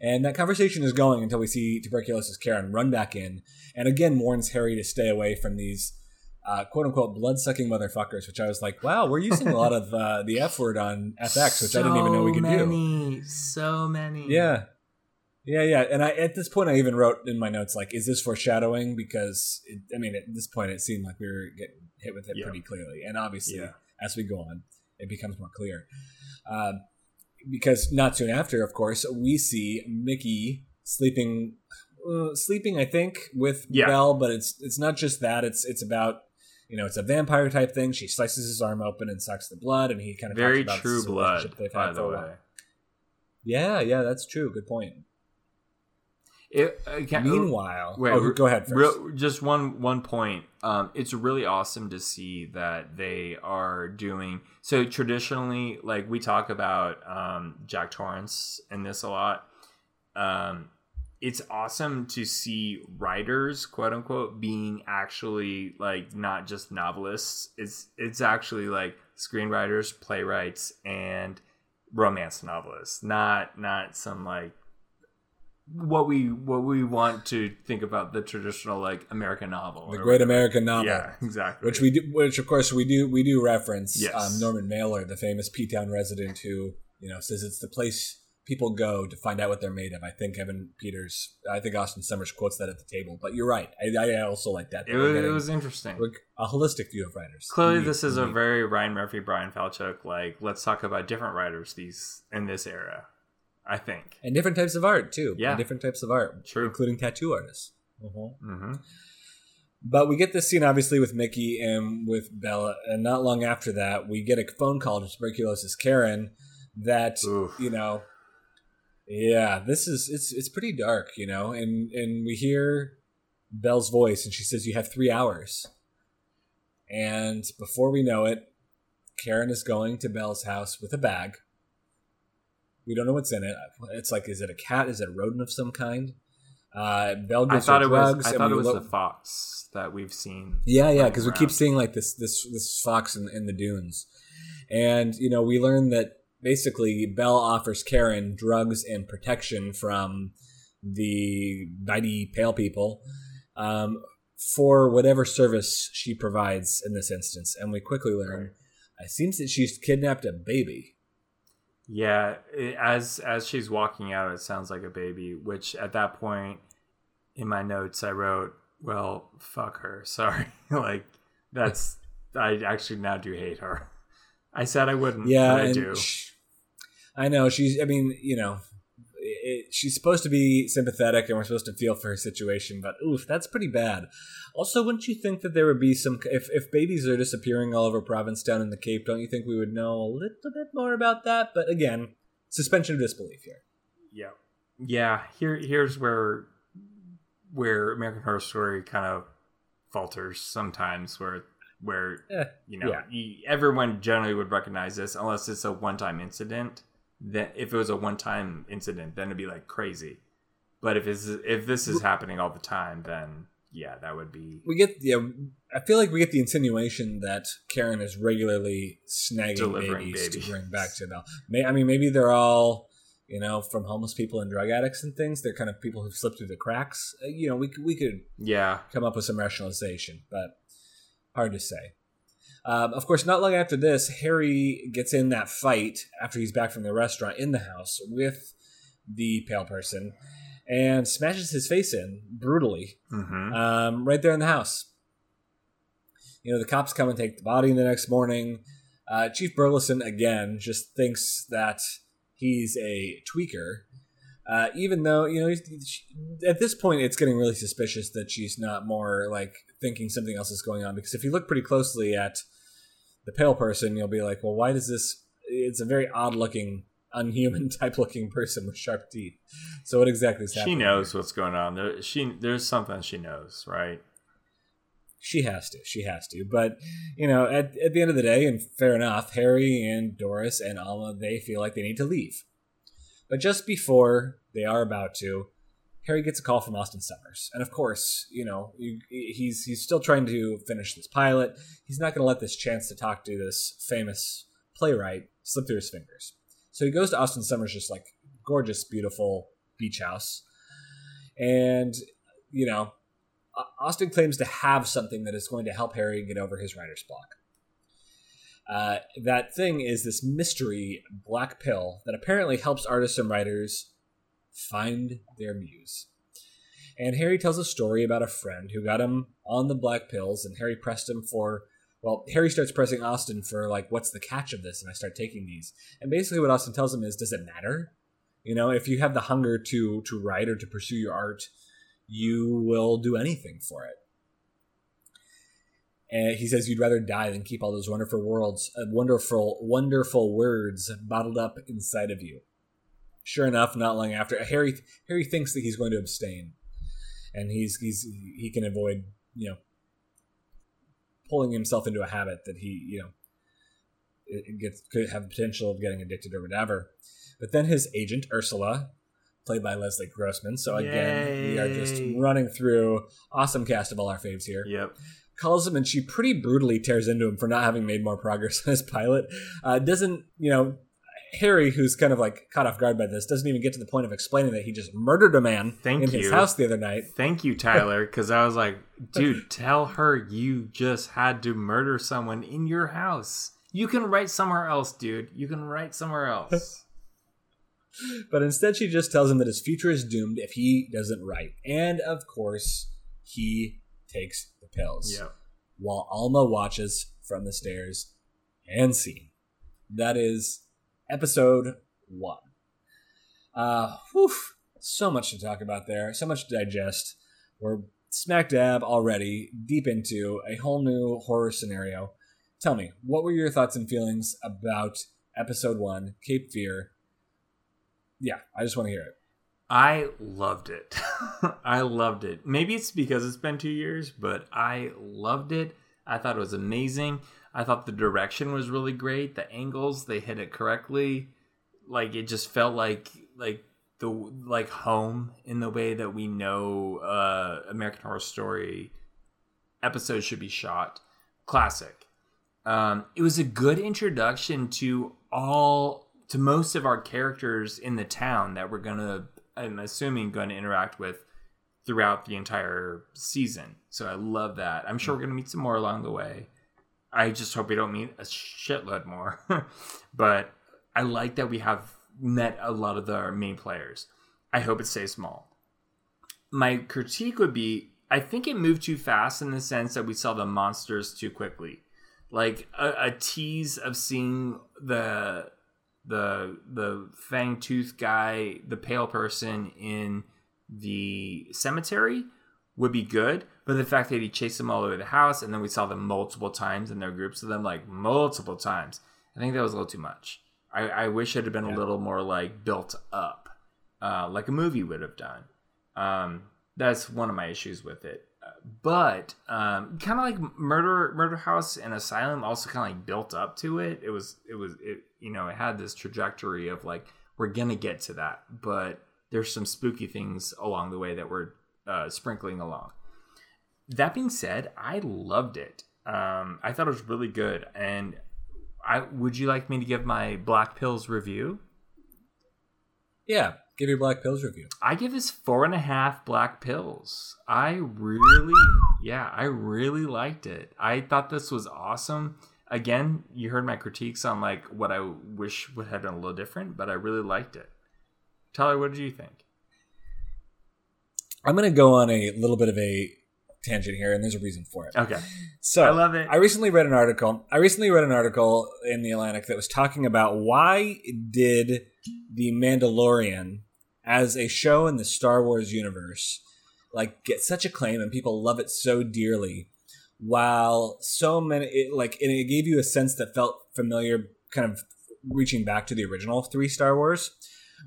And that conversation is going until we see tuberculosis Karen run back in, and again warns Harry to stay away from these uh, quote unquote blood sucking motherfuckers. Which I was like, wow, we're using a lot of uh, the F word on FX, which I didn't even know we could do. many, So many. Yeah. Yeah, yeah. And I at this point I even wrote in my notes like is this foreshadowing because it, I mean at this point it seemed like we were getting hit with it Yeah. pretty clearly. And obviously Yeah. as we go on it becomes more clear. Um, because not soon after of course we see Mickey sleeping uh, sleeping I think with Yeah. Belle but it's it's not just that it's it's about you know, it's a vampire type thing. She slices his arm open and sucks the blood, and he kind of Very true blood, by the way. while. Yeah, yeah, that's true. Good point. It, uh, can- Meanwhile, Wait, oh, go ahead first. Real, just one one point. Um, it's really awesome to see that they are doing so. Traditionally, like we talk about um, Jack Torrance in this a lot. Um, it's awesome to see writers, quote unquote, being actually like not just novelists. It's it's actually like screenwriters, playwrights, and romance novelists. Not not some like what we what we want to think about the traditional like American novel. the Great. American Novel, Yeah, exactly. which we do, which of course we do, we do reference Yes. um, Norman Mailer, the famous P Town resident who you know says it's the place people go to find out what they're made of. I think Evan Peters, I think Austin Sommers quotes that at the table. But you're right. I, I also like that. that it was, it was interesting. a holistic view of writers. Clearly, this is a very Ryan Murphy, Brian Falchuk. Like, let's talk about different writers these in this era. I think. and different types of art too. Yeah. and different types of art, True. including tattoo artists. hmm But we get this scene obviously with Mickey and with Bella, and not long after that, we get a phone call to tuberculosis Karen that Oof. you know, yeah, this is it's it's pretty dark, you know, and and we hear Belle's voice, and she says, "You have three hours," and before we know it, Karen is going to Belle's house with a bag. We don't know what's in it. It's like, is it a cat? Is it a rodent of some kind? Uh, Belle I gives thought her it was. drugs. I thought it was lo- the fox that we've seen. yeah, yeah, because we keep seeing like this this this fox in, in the dunes, and you know we learn that basically Belle offers Karen drugs and protection from the mighty pale people um, for whatever service she provides in this instance, and we quickly learn it seems that she's kidnapped a baby. Yeah, it, as as she's walking out, it sounds like a baby. Which at that point, in my notes, I wrote, "Well, fuck her." Sorry, like that's I actually now do hate her. I said I wouldn't. Yeah, I do. I know she's. I mean, you know, it, she's supposed to be sympathetic, and we're supposed to feel for her situation. But oof, that's pretty bad. Also, wouldn't you think that there would be some if if babies are disappearing all over Provincetown in the Cape? Don't you think we would know a little bit more about that? But again, suspension of disbelief here. Yeah, yeah. Here, here's where where American Horror Story kind of falters sometimes. Where where Eh, you know yeah. everyone generally would recognize this unless it's a one-time incident. Then, if it was a one-time incident, then it'd be like crazy. But if it's if this is happening all the time, then yeah, that would be we get yeah. I feel like we get the insinuation that Karen is regularly snagging babies, babies. to bring back to Belle. May, I mean, maybe they're all you know from homeless people and drug addicts and things. They're kind of people who've slipped through the cracks. Uh, You know, we we could yeah. come up with some rationalization, but hard to say. Um, of course, not long after this, Harry gets in that fight after he's back from the restaurant in the house with the pale person and smashes his face in brutally hmm um, right there in the house. You know, the cops come and take the body the next morning. Uh, Chief Burleson, again, just thinks that he's a tweaker. Uh, even though, you know, she, at this point, it's getting really suspicious that she's not more like thinking something else is going on. Because if you look pretty closely at the pale person, you'll be like, well, why does this. It's a very odd looking, unhuman type looking person with sharp teeth. So, what exactly is happening? She knows what's going on. There, she there's something she knows, right? She has to. She has to. But, you know, at, at the end of the day, and fair enough, Harry and Doris and Alma, they feel like they need to leave. But just before they are about to, Harry gets a call from Austin Sommers. And of course, you know, you, he's he's still trying to finish this pilot. He's not going to let this chance to talk to this famous playwright slip through his fingers. So he goes to Austin Sommers' just like gorgeous, beautiful beach house. And, you know, Austin claims to have something that is going to help Harry get over his writer's block. Uh, that thing is this mystery black pill that apparently helps artists and writers find their muse. And Harry tells a story about a friend who got him on the black pills, and Harry pressed him for. Well, Harry starts pressing Austin for like, what's the catch of this? And I start taking these. And basically, what Austin tells him is, does it matter? You know, if you have the hunger to to write or to pursue your art, you will do anything for it. And he says you'd rather die than keep all those wonderful worlds, uh, wonderful, wonderful words bottled up inside of you. Sure enough, not long after, Harry Harry thinks that he's going to abstain, and he's he's he can avoid you know pulling himself into a habit that he you know it gets could have the potential of getting addicted or whatever. But then his agent Ursula, played by Leslie Grossman. So again, we are just running through awesome cast of all our faves here Yep. calls him and she pretty brutally tears into him for not having made more progress on his pilot. Uh, doesn't, you know, Harry, who's kind of like caught off guard by this, doesn't even get to the point of explaining that he just murdered a man Thank in his you. house the other night. Thank you, Tyler, because I was like, dude, tell her you just had to murder someone in your house. You can write somewhere else, dude. You can write somewhere else. But instead, she just tells him that his future is doomed if he doesn't write. And of course, he takes the pills. yep. while Alma watches from the stairs and scene. That is episode one. Uh, whew, so much to talk about there, so much to digest. We're smack dab already, deep into a whole new horror scenario. Tell me, what were your thoughts and feelings about episode one, Cape Fear? Yeah, I just want to hear it. I loved it. I loved it. Maybe it's because it's been two years, but I loved it. I thought it was amazing. I thought the direction was really great. The angles, they hit it correctly. Like it just felt like like the like home in the way that we know uh American Horror Story episodes should be shot. Classic. Um, it was a good introduction to all to most of our characters in the town that we're gonna I'm assuming gonna interact with throughout the entire season. So I love that. I'm sure we're gonna meet some more along the way. I just hope we don't meet a shitload more. but I like that we have met a lot of the main players. I hope it stays small. My critique would be I think it moved too fast in the sense that we saw the monsters too quickly. Like a, a tease of seeing the the the fang tooth guy, the pale person in the cemetery would be good, but the fact that he chased them all over the house and then we saw them multiple times and there were groups of them like multiple times, I think that was a little too much. I, I wish it had been yeah. a little more like built up, uh, like a movie would have done. Um, that's one of my issues with it. But um, kind of like Murder Murder House and Asylum also kind of like built up to it. It was it was it you know it had this trajectory of like we're gonna get to that, but there's some spooky things along the way that we're uh, sprinkling along. That being said, I loved it. Um, I thought it was really good, and I would you like me to give my Black Pills review? Yeah, give your Black Pills review. I give this four and a half Black Pills. I really, yeah, I really liked it. I thought this was awesome. Again, you heard my critiques on like what I wish would have been a little different, but I really liked it. Tyler, what did you think? I'm going to go on a little bit of a tangent here, and there's a reason for it. Okay. So I love it. I recently read an article. I recently read an article in the Atlantic that was talking about why did the Mandalorian, as a show in the Star Wars universe, like get such acclaim and people love it so dearly, while so many it, like and it gave you a sense that felt familiar, kind of reaching back to the original three Star Wars.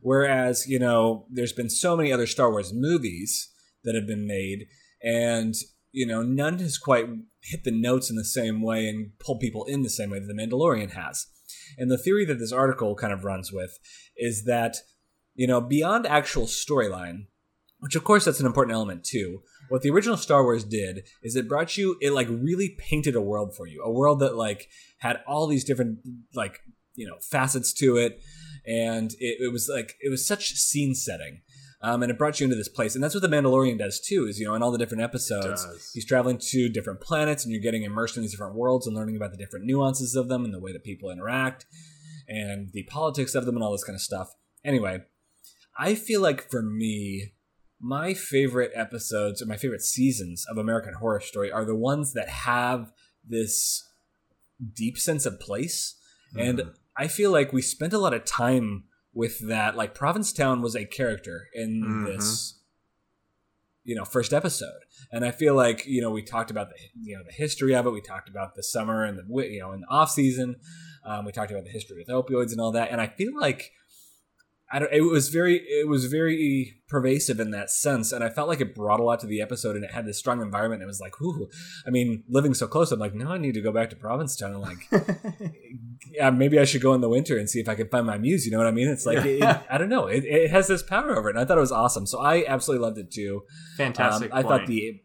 Whereas, you know, there's been so many other Star Wars movies that have been made and you know none has quite hit the notes in the same way and pulled people in the same way that the mandalorian has. And the theory that this article kind of runs with is that you know beyond actual storyline which of course that's an important element too what the original star wars did is it brought you it like really painted a world for you a world that like had all these different like you know facets to it. And it, it was like it was such scene setting um, and it brought you into this place. And that's what the Mandalorian does too. Is you know in all the different episodes, he's traveling to different planets, and you're getting immersed in these different worlds and learning about the different nuances of them and the way that people interact and the politics of them and all this kind of stuff. Anyway, I feel like for me, my favorite episodes or my favorite seasons of American Horror Story are the ones that have this deep sense of place. Mm. And I feel like we spent a lot of time with that like Provincetown was a character in mm-hmm. this you know first episode. And i feel like you know we talked about the you know the history of it. We talked about the summer and the you know in the off season. Um, we talked about the history with opioids and all that. And i feel like I don't, it was very it was very pervasive in that sense and i felt like it brought a lot to the episode and it had this strong environment And it was like ooh i mean living so close i'm like now i need to go back to provincetown and like yeah maybe i should go in the winter and see if i can find my muse you know what i mean it's like it, i don't know it, it, has this power over it and i thought it was awesome so i absolutely loved it too fantastic um, i thought the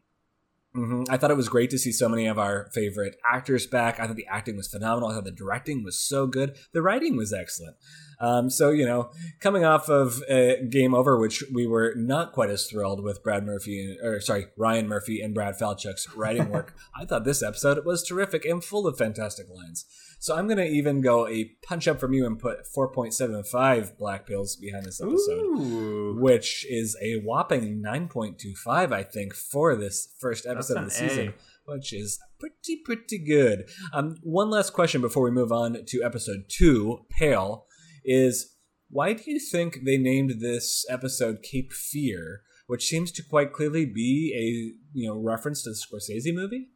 Mm-hmm. I thought it was great to see so many of our favorite actors back. I thought the acting was phenomenal. I thought the directing was so good. The writing was excellent. Um, so, you know, coming off of uh, Game Over, which we were not quite as thrilled with Brad Murphy, or sorry, Ryan Murphy and Brad Falchuk's writing work, I thought this episode was terrific and full of fantastic lines. So I'm going to even go a punch up from you and put 4.75 black pills behind this episode, Ooh. which is a whopping 9.25, I think, for this first episode of the season. A which is pretty pretty good. Um, one last question before we move on to episode two, Pale is why do you think they named this episode Cape Fear, which seems to quite clearly be a you know reference to the Scorsese movie?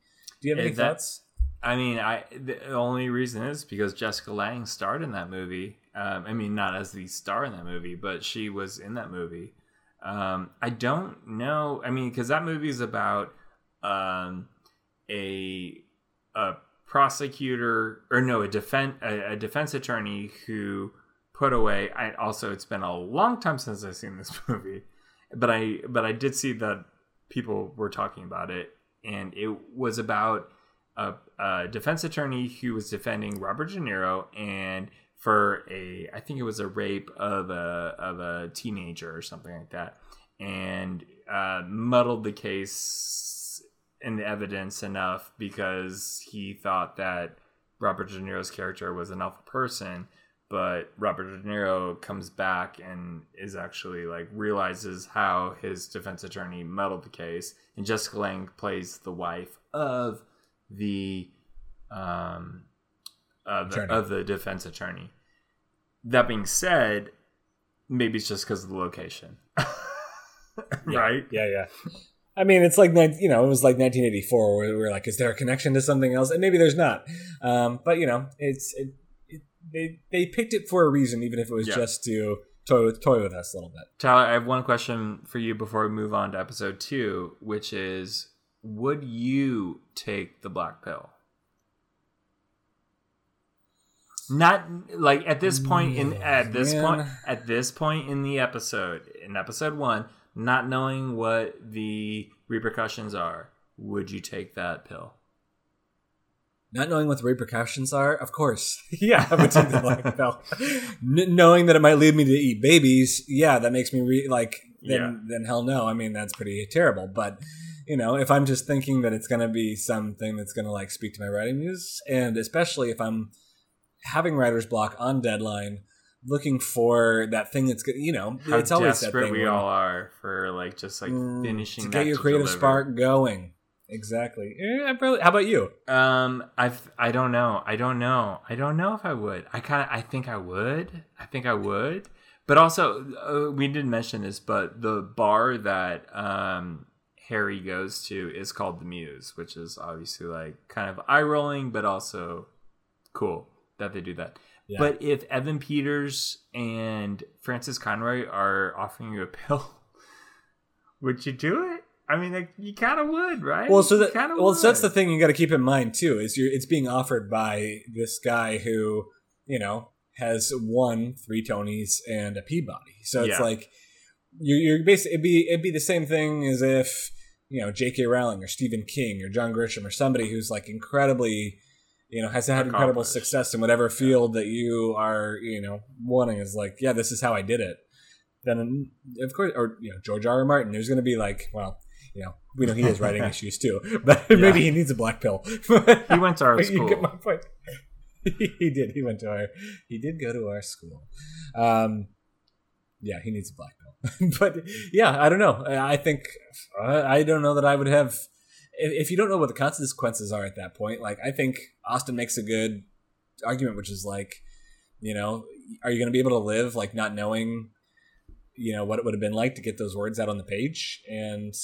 Do you have any thoughts? I mean, I the only reason is because Jessica Lange starred in that movie. Um, I mean, not as the star in that movie, but she was in that movie. Um, I don't know. I mean, because that movie is about um, a a prosecutor or no, a defense a, a defense attorney who put away. I also it's been a long time since I've seen this movie, but I but I did see that people were talking about it, and it was about a, a defense attorney who was defending Robert De Niro and for a I think it was a rape of a of a teenager or something like that, and uh, muddled the case and the evidence enough because he thought that Robert De Niro's character was an awful person but Robert De Niro comes back and is actually like realizes how his defense attorney muddled the case, and Jessica Lange plays the wife of the um of the, of the defense attorney. That being said, maybe it's just because of the location, right? Yeah, yeah. I mean, it's like you know, it was like 1984, where we were like, "Is there a connection to something else?" And maybe there's not. Um, but you know, it's it, it, they they picked it for a reason, even if it was yeah. just to toy with toy with us a little bit. Tyler, I have one question for you before we move on to episode two, which is: Would you take the black pill? Not like at this point in mm, at this Man. point at this point in the episode in episode one not knowing what the repercussions are, would you take that pill? Not knowing what the repercussions are, of course. yeah, I would take the black pill. N- knowing that it might lead me to eat babies, yeah, that makes me re- like. Then, yeah. then hell no. I mean, that's pretty terrible. But you know, if I'm just thinking that it's going to be something that's going to like speak to my writing muse, and especially if I'm having writer's block on deadline, looking for that thing that's good. You know, How it's always that thing. We all are for like just like mm, finishing to get your creative deliver. spark going. Exactly. Yeah, probably, how about you? Um, I I don't know. I don't know. I don't know if I would. I kind of. I think I would. I think I would. But also, uh, we didn't mention this, but the bar that um Harry goes to is called the Muse, which is obviously like kind of eye rolling, but also cool that they do that. But if Evan Peters and Frances Conroy are offering you a pill, would you do it? I mean, like, you kind of would, right? Well, so that well, would. so that's the thing you got to keep in mind too. Is you're it's being offered by this guy who you know has won three Tonys and a Peabody. So it's yeah. like you're, you're basically it'd be it'd be the same thing as if you know J.K. Rowling or Stephen King or John Grisham or somebody who's like incredibly you know has had incredible success in whatever field that you are you know wanting is like yeah this is how i did it then of course or you know george r. r martin there's going to be like well you know we know he has writing issues too but yeah. maybe he needs a black pill. He went to our school you get my point. He did. He went to our he did go to our school. Um yeah he needs a black pill. But yeah i don't know. I think i don't know that i would have if you don't know what the consequences are at that point, like I think Austin makes a good argument, which is like, you know, are you going to be able to live like not knowing, you know, what it would have been like to get those words out on the page? And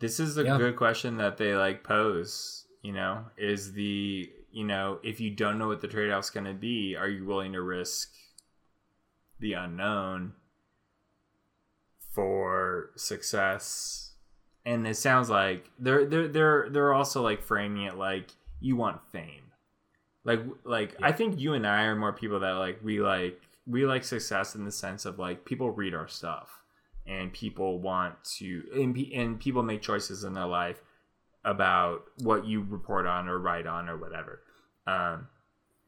this is a yeah. good question that they like pose. You know, is the you know if you don't know what the trade off's going to be, are you willing to risk the unknown for success? and it sounds like they're they're they're they're also like framing it like you want fame like like yeah. i think you and i are more people that like we like we like success in the sense of like people read our stuff and people want to and, and people make choices in their life about what you report on or write on or whatever um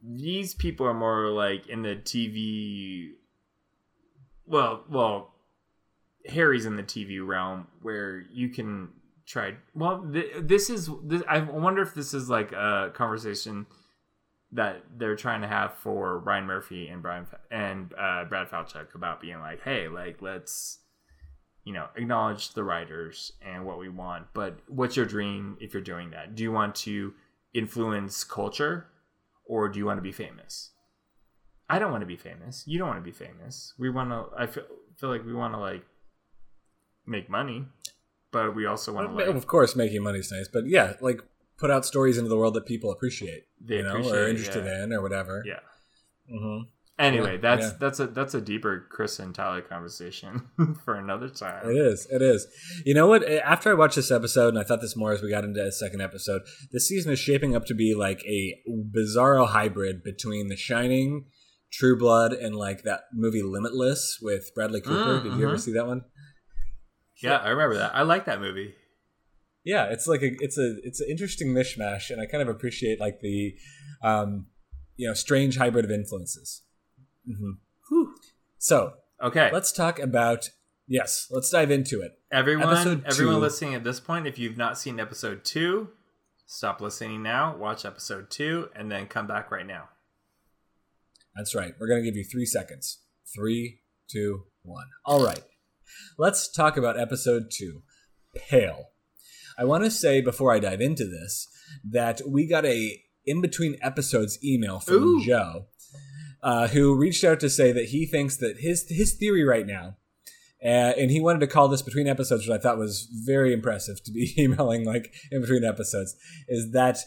these people are more like in the tv well well Harry's in the TV realm where you can try. Well, th- this is. This, I wonder if this is like a conversation that they're trying to have for Ryan Murphy and Brian and uh, Brad Falchuk about being like, hey, like let's you know acknowledge the writers and what we want. But what's your dream if you're doing that? Do you want to influence culture or do you want to be famous? I don't want to be famous. You don't want to be famous. We want to. I feel feel like we want to like make money, but we also want to like, of course, making money is nice, but yeah, like put out stories into the world that people appreciate, they you know, or are interested yeah. in, or whatever. Yeah. Mm-hmm. Anyway, that's yeah. that's a that's a deeper Chris and Tyler conversation for another time. It is. It is. You know what? After I watched this episode, and I thought this more as we got into the second episode, this season is shaping up to be like a bizarro hybrid between The Shining, True Blood, and like that movie Limitless with Bradley Cooper. Mm, Did you ever mm-hmm. see that one? Yeah, I remember that. I like that movie. Yeah, it's like a it's a it's an interesting mishmash, and I kind of appreciate like the, um, you know, strange hybrid of influences. Mm-hmm. So okay, let's talk about yes. Let's dive into it. Everyone, everyone listening at this point, if you've not seen episode two, stop listening now. Watch episode two, and then come back right now. That's right. We're going to give you three seconds. Three, two, one. All right. Let's talk about episode two Pale. I want to say before I dive into this that we got a in between episodes email from Ooh. Joe, uh, who reached out to say that he thinks that his his theory right now, uh, and he wanted to call this between episodes, which I thought was very impressive to be emailing like in between episodes, is that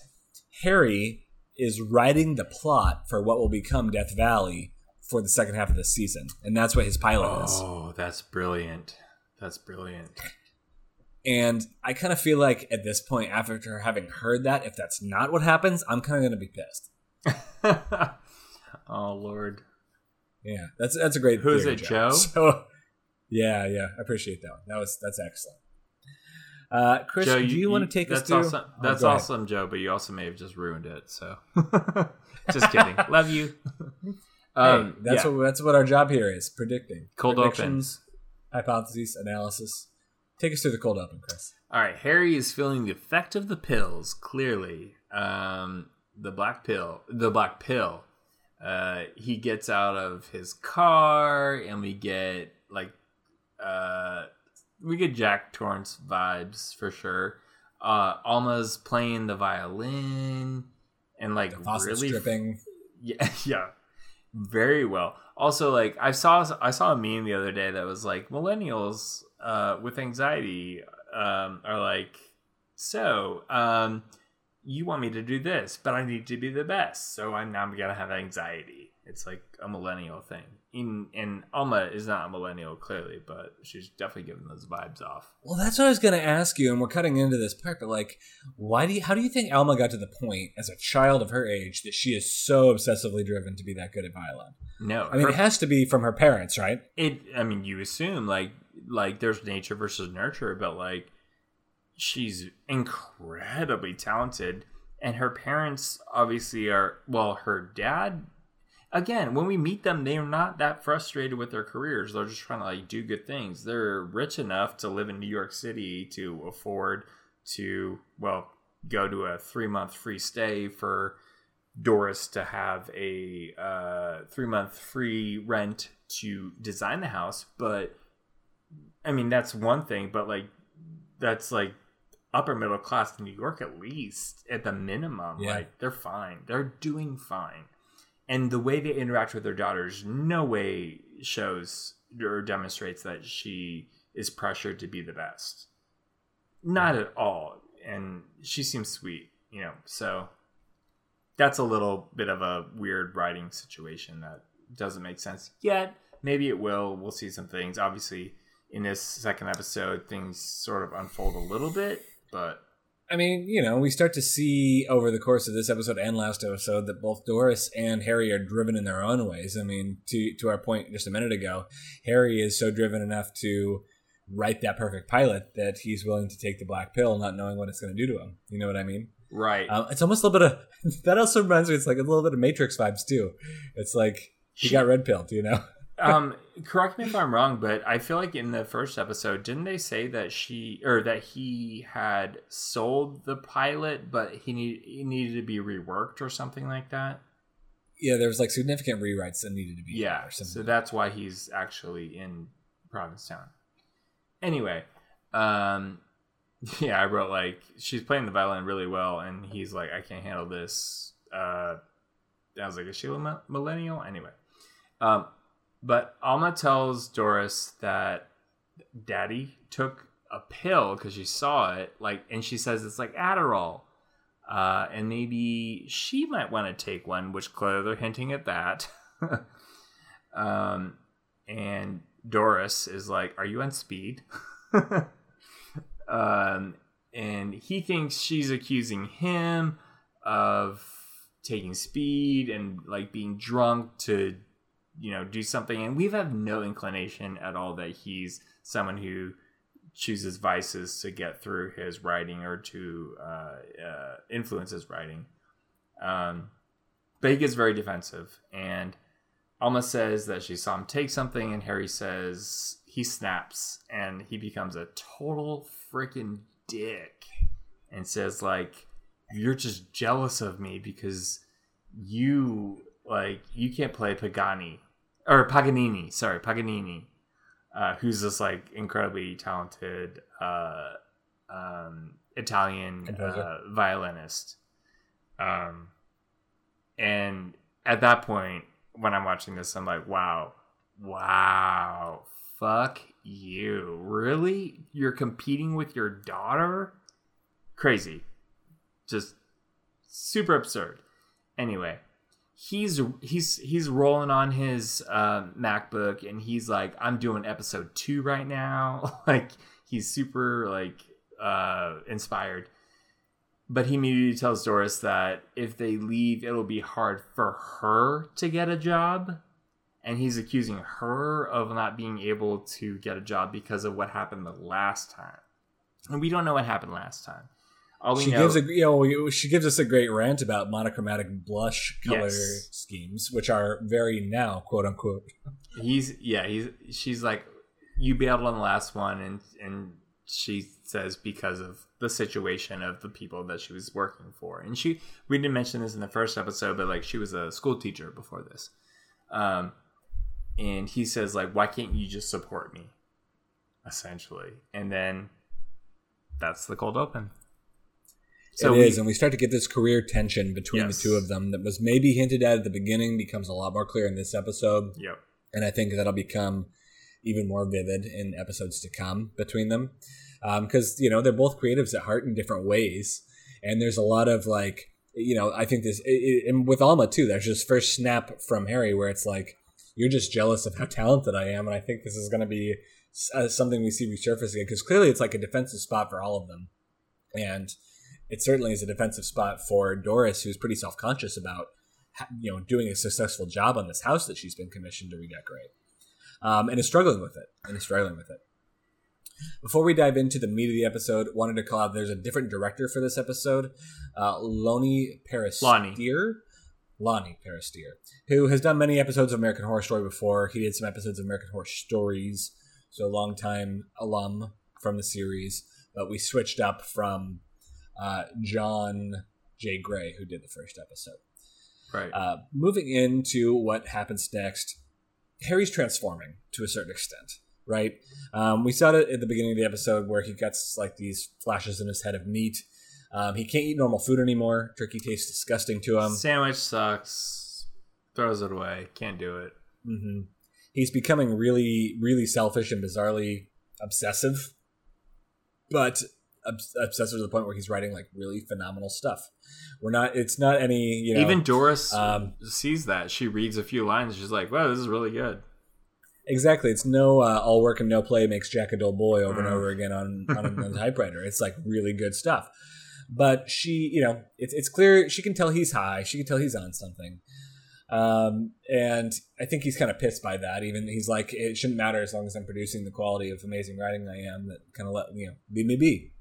Harry is writing the plot for what will become Death Valley for the second half of the season, and that's what his pilot oh, is. Oh, that's brilliant! That's brilliant. And I kind of feel like at this point, after having heard that, if that's not what happens, I'm kind of going to be pissed. oh Lord. Yeah, that's that's a great. Who is it, Joe? So, yeah, yeah, I appreciate that one. That was that's excellent. Uh, Chris, Joe, you, do you, you want to take us to? Awesome. Oh, that's awesome, Joe. But you also may have just ruined it. So, just kidding. Love you. Um, hey, that's yeah. what that's what our job here is: predicting, cold opens, hypotheses, analysis. Take us through the cold open, Chris. All right, Harry is feeling the effect of the pills. Clearly, um, the black pill, the black pill. Uh, he gets out of his car, and we get like, uh, we get Jack Torrance vibes for sure. Uh, Alma's playing the violin, and like really, stripping. Yeah, yeah, very well. Also, like I saw, I saw a meme the other day that was like millennials uh, with anxiety um, are like, so um, you want me to do this, but I need to be the best, so I'm now gonna have anxiety. It's like a millennial thing. In and Alma is not a millennial clearly, but she's definitely giving those vibes off. Well, that's what I was gonna ask you, and we're cutting into this part, but like, why do you? How do you think Alma got to the point as a child of her age that she is so obsessively driven to be that good at violin? No, I mean her, it has to be from her parents, right? It. I mean, you assume like like there's nature versus nurture, but like she's incredibly talented and her parents obviously are well her dad again when we meet them they're not that frustrated with their careers. They're just trying to like do good things. They're rich enough to live in new york city to afford to well go to a three month free stay for doris to have a uh, three month free rent to design the house. But I mean, that's one thing, but like, that's like upper middle class in New York at least at the minimum. Yeah. Like, they're fine. They're doing fine. And the way they interact with their daughters, no way shows or demonstrates that she is pressured to be the best. Not at all. And she seems sweet, you know. So that's a little bit of a weird writing situation that doesn't make sense yet. Maybe it will. We'll see some things. Obviously, in this second episode, things sort of unfold a little bit, but I mean, you know, we start to see over the course of this episode and last episode that both Doris and Harry are driven in their own ways. I mean, to to our point just a minute ago, Harry is so driven enough to write that perfect pilot that he's willing to take the black pill, not knowing what it's going to do to him. You know what I mean? Right. Um, it's almost a little bit of that. Also reminds me, it's like a little bit of Matrix vibes too. It's like he got red pilled, you know um, correct me if I'm wrong, but I feel like in the first episode, didn't they say that she or that he had sold the pilot, but he need he needed to be reworked or something like that? Yeah, there was like significant rewrites that needed to be. Yeah, so that's why he's actually in Provincetown. Anyway, um, yeah, I wrote like she's playing the violin really well, and he's like, I can't handle this. Uh, I was like, is she a millennial? Anyway, um, but Alma tells Doris that Daddy took a pill because she saw it, like, and she says it's like Adderall, uh, and maybe she might want to take one, which clearly they're hinting at that. um, and Doris is like, "Are you on speed?" um, and he thinks she's accusing him of taking speed and like being drunk to you know do something and we have no inclination at all that he's someone who chooses vices to get through his writing or to uh, uh, influence his writing. Um, but he gets very defensive and alma says that she saw him take something and harry says he snaps and he becomes a total freaking dick and says like you're just jealous of me because you like you can't play Pagani or Paganini, sorry, Paganini, uh, who's this like incredibly talented uh, um, Italian uh, violinist. Um, and at that point, when I'm watching this, I'm like, wow, wow, fuck you. Really? You're competing with your daughter? Crazy. Just super absurd. Anyway, he's he's he's rolling on his uh, MacBook and he's like, I'm doing episode two right now. like he's super like uh, inspired. But he immediately tells Doris that if they leave, it'll be hard for her to get a job. And he's accusing her of not being able to get a job because of what happened the last time. And we don't know what happened last time. All she know, gives a you know she gives us a great rant about monochromatic blush color yes. schemes, which are very now quote unquote. He's yeah he's she's like you bailed on the last one and and she says because of the situation of the people that she was working for. And she we didn't mention this in the first episode but like she was a school teacher before this. Um and he says like why can't you just support me? Essentially. And then that's the cold open so it we, is, and we start to get this career tension between yes. the two of them that was maybe hinted at at the beginning becomes a lot more clear in this episode. Yep. And I think that'll become even more vivid in episodes to come between them, because um, you know they're both creatives at heart in different ways, and there's a lot of like you know I think this it, it, and with Alma too. There's this first snap from Harry where it's like you're just jealous of how talented I am, and I think this is going to be uh, something we see resurface again because clearly it's like a defensive spot for all of them, and it certainly is a defensive spot for Doris, who's pretty self conscious about you know doing a successful job on this house that she's been commissioned to redecorate, um, and is struggling with it and is struggling with it. Before we dive into the meat of the episode, wanted to call out there's a different director for this episode, uh, Loni Paris Loni. Loni Peristere, who has done many episodes of American Horror Story before. He did some episodes of American Horror Stories, so a long time alum from the series. But we switched up from uh, John J. Gray, who did the first episode. Right. Uh, moving into what happens next, Harry's transforming to a certain extent. Right. Um, we saw it at the beginning of the episode where he gets like these flashes in his head of meat. Um, he can't eat normal food anymore. Turkey tastes disgusting to him. Sandwich sucks. Throws it away. Can't do it. Mm-hmm. He's becoming really, really selfish and bizarrely obsessive. But obsessed to the point where he's writing like really phenomenal stuff. We're not. It's not any. You know, Even Doris um, sees that. She reads a few lines. She's like, "Wow, this is really good." Exactly. It's no uh, all work and no play makes Jack a dull boy over mm. and over again on on, the typewriter. It's like really good stuff. But she, you know, it's it's clear she can tell he's high. She can tell he's on something. Um, and I think he's kind of pissed by that. Even he's like, it shouldn't matter as long as I'm producing the quality of amazing writing I am. That kind of let you know, leave me be.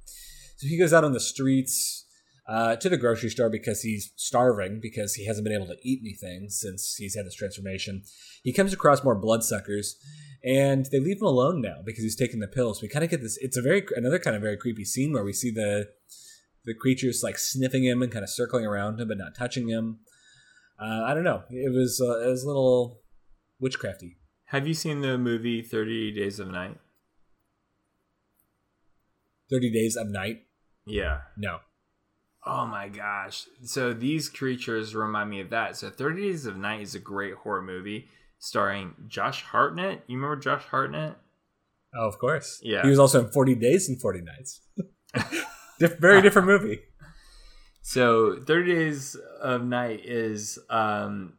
So he goes out on the streets uh, to the grocery store because he's starving because he hasn't been able to eat anything since he's had this transformation. He comes across more bloodsuckers and they leave him alone now because he's taking the pills. We kind of get this. It's a very another kind of very creepy scene where we see the the creatures like sniffing him and kind of circling around him but not touching him. Uh, I don't know. It was uh, it was a little witchcrafty. Have you seen the movie Thirty Days of Night? 30 Days of Night? Yeah. No. Oh my gosh. So these creatures remind me of that. So 30 Days of Night is a great horror movie starring Josh Hartnett. You remember Josh Hartnett? Oh, of course. Yeah. He was also in 40 Days and 40 Nights. Very different movie. So 30 Days of Night is um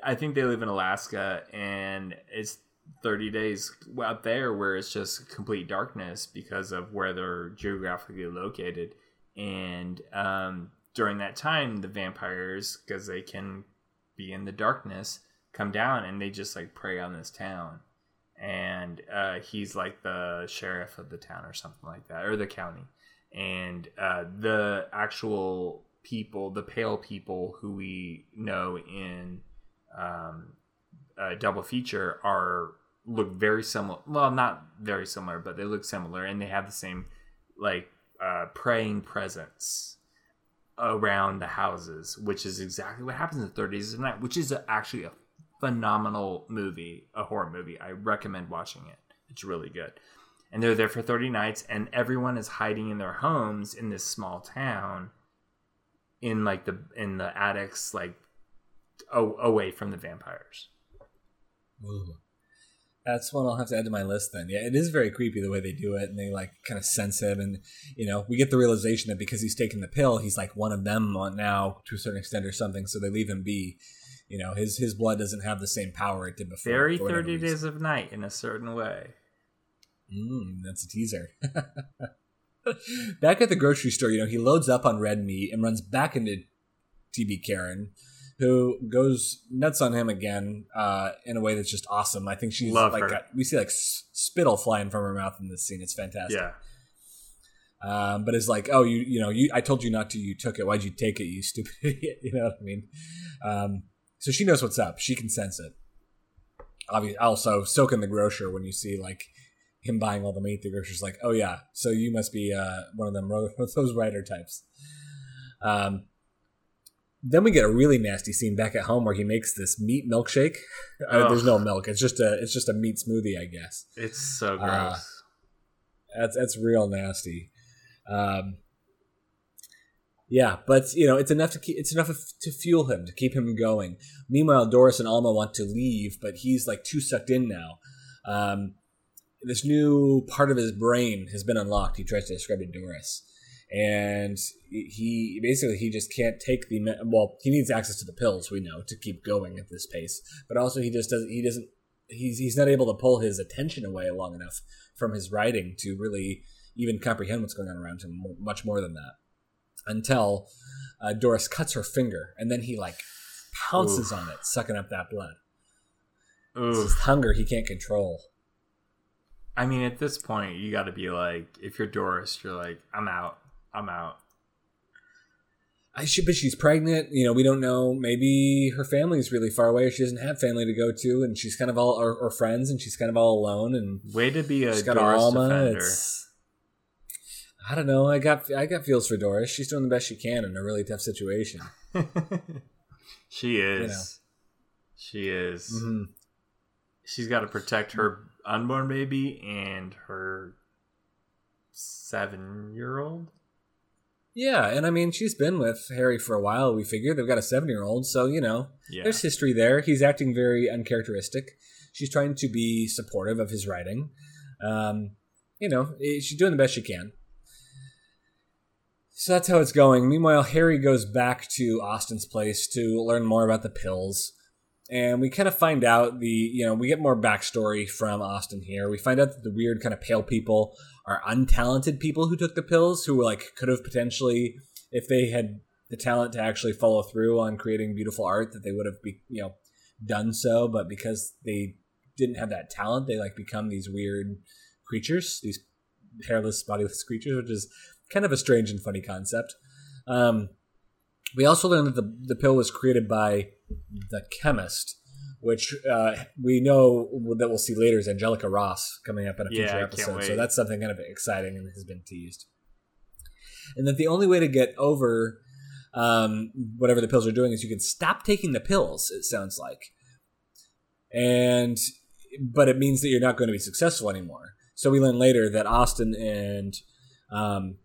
I think they live in Alaska and it's 30 days out there where it's just complete darkness because of where they're geographically located. And um, during that time the vampires because they can be in the darkness come down and they just like prey on this town. And uh, he's like the sheriff of the town or something like that or the county. And uh, the actual people the pale people who we know in um, double feature are look very similar. Well, not very similar, but they look similar, and they have the same like uh, praying presence. around the houses, which is exactly what happens in 30 Days of Night, which is actually a phenomenal movie, a horror movie. I recommend watching it. It's really good. And they're there for 30 nights, and everyone is hiding in their homes in this small town in like the in the attics like o- away from the vampires Ooh. That's one I'll have to add to my list then. Yeah, it is very creepy the way they do it, and they like kind of sense him, and you know we get the realization that because he's taken the pill, he's like one of them now to a certain extent or something. So they leave him be. You know, his his blood doesn't have the same power it did before. very 30 days of night in a certain way Mm, that's a teaser. back at the grocery store, you know, he loads up on red meat and runs back into TB Karen, who goes nuts on him again uh, in a way that's just awesome. I think she's Love like got, we see like s- spittle flying from her mouth in this scene. It's fantastic. yeah Um, but it's like, oh, you you know, you I told you not to. You took it. Why'd you take it? You stupid idiot. You know what I mean? Um, so she knows what's up. She can sense it. Obviously, also soaking the grocer when you see like him buying all the meat. The grocer's like, oh yeah, so you must be uh, one of them those writer types. Um, then we get a really nasty scene back at home where he makes this meat milkshake. Uh, there's no milk. It's just a it's just a meat smoothie, I guess. it's so gross Uh, That's that's real nasty. Um, yeah, but you know it's enough to keep, it's enough to fuel him to keep him going. Meanwhile, Doris and Alma want to leave, but he's like too sucked in now. Um, this new part of his brain has been unlocked. He tries to describe it to Doris, and he basically he just can't take the well. He needs access to the pills, we know, to keep going at this pace. But also, he just doesn't. He doesn't. He's he's not able to pull his attention away long enough from his writing to really even comprehend what's going on around him. Much more than that, until uh, Doris cuts her finger, and then he like pounces on it, sucking up that blood. His hunger he can't control. I mean, at this point, you got to be like, if you're Doris, you're like, I'm out. I'm out. I should, but she's pregnant. You know, we don't know. Maybe her family's really far away. She doesn't have family to go to, and she's kind of all or, or friends, and she's kind of all alone. And Way to be a she's got Doris Alma. defender. It's, I don't know. I got I got feels for Doris. She's doing the best she can in a really tough situation. she is. know. She is. hmm She's got to protect her unborn baby and her seven year old. Yeah, and I mean, she's been with Harry for a while. We figure they've got a seven year old, so you know, Yeah. there's history there. He's acting very uncharacteristic. She's trying to be supportive of his writing. Um, you know, eh, she's doing the best she can. So that's how it's going. Meanwhile, Harry goes back to Austin's place to learn more about the pills. And we kind of find out the, you know, we get more backstory from Austin here. We find out that the weird kind of pale people are untalented people who took the pills, who like could have potentially, if they had the talent to actually follow through on creating beautiful art, that they would have, be, you know, done so. But because they didn't have that talent, they like become these weird creatures, these hairless, bodiless creatures, which is kind of a strange and funny concept. Um, we also learned that the, the pill was created by the chemist, which uh, we know that we'll see later is Angelica Ross coming up in a future can't episode. So that's something kind of exciting and has been teased. And that the only way to get over um, whatever the pills are doing is you can stop taking the pills. It sounds like, and but it means that you're not going to be successful anymore. So we learn later that Austin and um,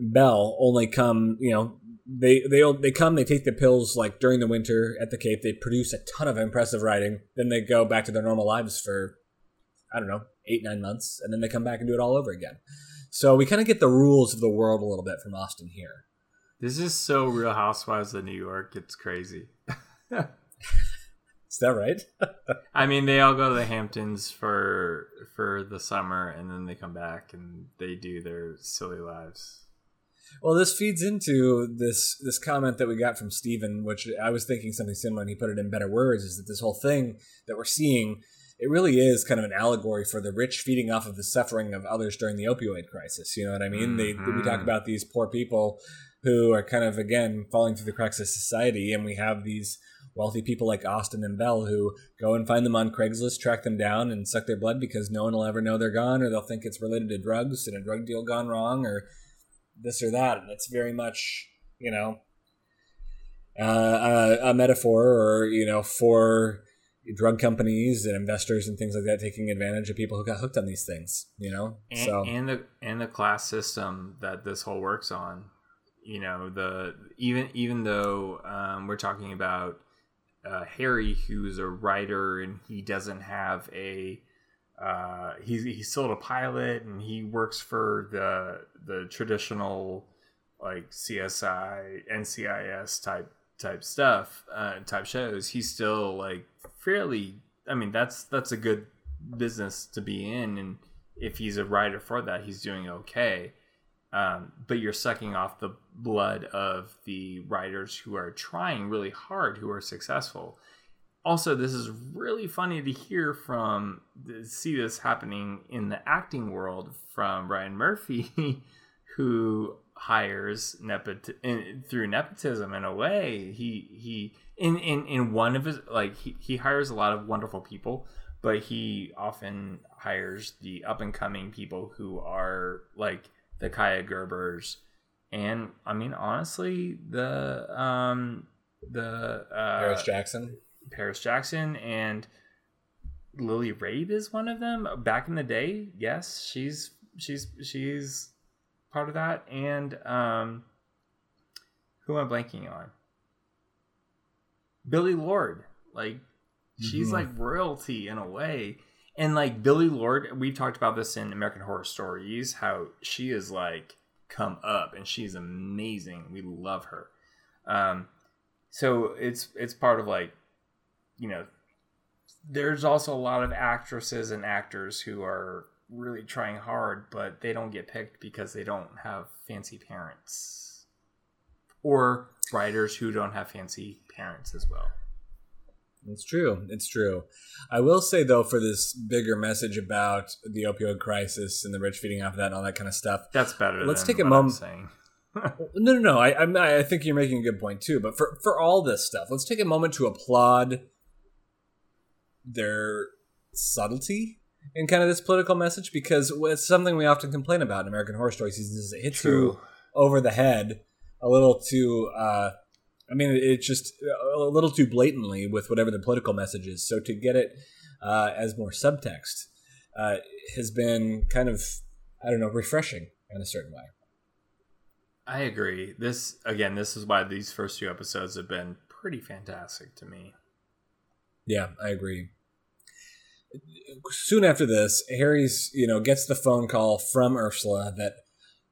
Belle only come, you know, they they they come, they take the pills like during the winter at the Cape. They produce a ton of impressive writing. Then they go back to their normal lives for I don't know eight nine months, and then they come back and do it all over again. So we kind of get the rules of the world a little bit from Austin here. This is so Real Housewives of New York. It's crazy. Is that right? I mean, they all go to the Hamptons for for the summer, and then they come back and they do their silly lives. Well, this feeds into this this comment that we got from Steven, which I was thinking something similar, and he put it in better words. Is that this whole thing that we're seeing? It really is kind of an allegory for the rich feeding off of the suffering of others during the opioid crisis. You know what I mean? They mm-hmm. we talk about these poor people who are kind of again falling through the cracks of society, and we have these wealthy people like Austin and Belle who go and find them on Craigslist, track them down, and suck their blood because no one will ever know they're gone, or they'll think it's related to drugs and a drug deal gone wrong, or this or that. And it's very much you know, uh, a, a metaphor or you know for drug companies and investors and things like that taking advantage of people who got hooked on these things you know and, so and the and the class system that this whole works on you know the even even though um, we're talking about uh, harry who's a writer and he doesn't have a uh, he's he's still a pilot and he works for the the traditional like CSI NCIS type type stuff uh, type shows. He's still like fairly i mean that's that's a good business to be in. And if he's a writer for that he's doing okay. Um, but you're sucking off the blood of the writers who are trying really hard who are successful also this is really funny to hear from to see this happening in the acting world from ryan murphy who hires nepot- in, through nepotism in a way. He he in in in one of his like he, he hires a lot of wonderful people but he often hires the up and coming people who are like the Kaia Gerbers. And I mean honestly the um the uh Paris Jackson Paris Jackson and Lily Rabe is one of them back in the day yes she's she's she's part of that, and um, who am I blanking on? Billie Lourd, like mm-hmm. she's like royalty in a way, and like Billie Lourd, we talked about this in American Horror Stories, how she is like come up and she's amazing. We love her. Um, so it's it's part of like, you know, there's also a lot of actresses and actors who are really trying hard, but they don't get picked because they don't have fancy parents. Or writers who don't have fancy parents as well. It's true. It's true. I will say though, for this bigger message about the opioid crisis and the rich feeding off of that and all that kind of stuff, that's better. Let's take a moment. no, no, no. I, I, I think you're making a good point too. But for for all this stuff, let's take a moment to applaud their subtlety in kind of this political message because it's something we often complain about in American Horror Story seasons is it hits True. you over the head a little too. Uh, I mean, it's just a little too blatantly with whatever the political message is. So to get it uh, as more subtext uh, has been kind of, I don't know, refreshing in a certain way. I agree. This again, this is why these first few episodes have been pretty fantastic to me. Yeah, I agree soon after this, Harry's you know gets the phone call from Ursula that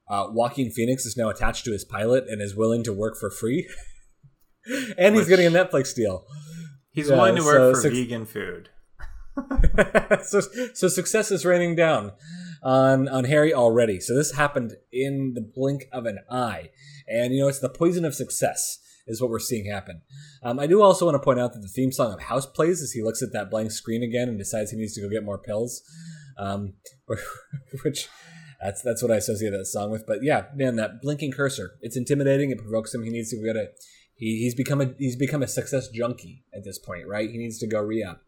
uh, Joaquin Phoenix is now attached to his pilot and is willing to work for free, and Which, he's getting a Netflix deal. He's yeah, willing to work so, for su- vegan food. so, so success is raining down on on Harry already. So this happened in the blink of an eye, and you know it's the poison of success is what we're seeing happen. Um, I do also want to point out that the theme song of House plays as he looks at that blank screen again and decides he needs to go get more pills, um, which that's that's what I associate that song with. But yeah, man, that blinking cursor, it's intimidating. It provokes him. He needs to go get it. He, he's become a he's become a success junkie at this point, right? He needs to go re up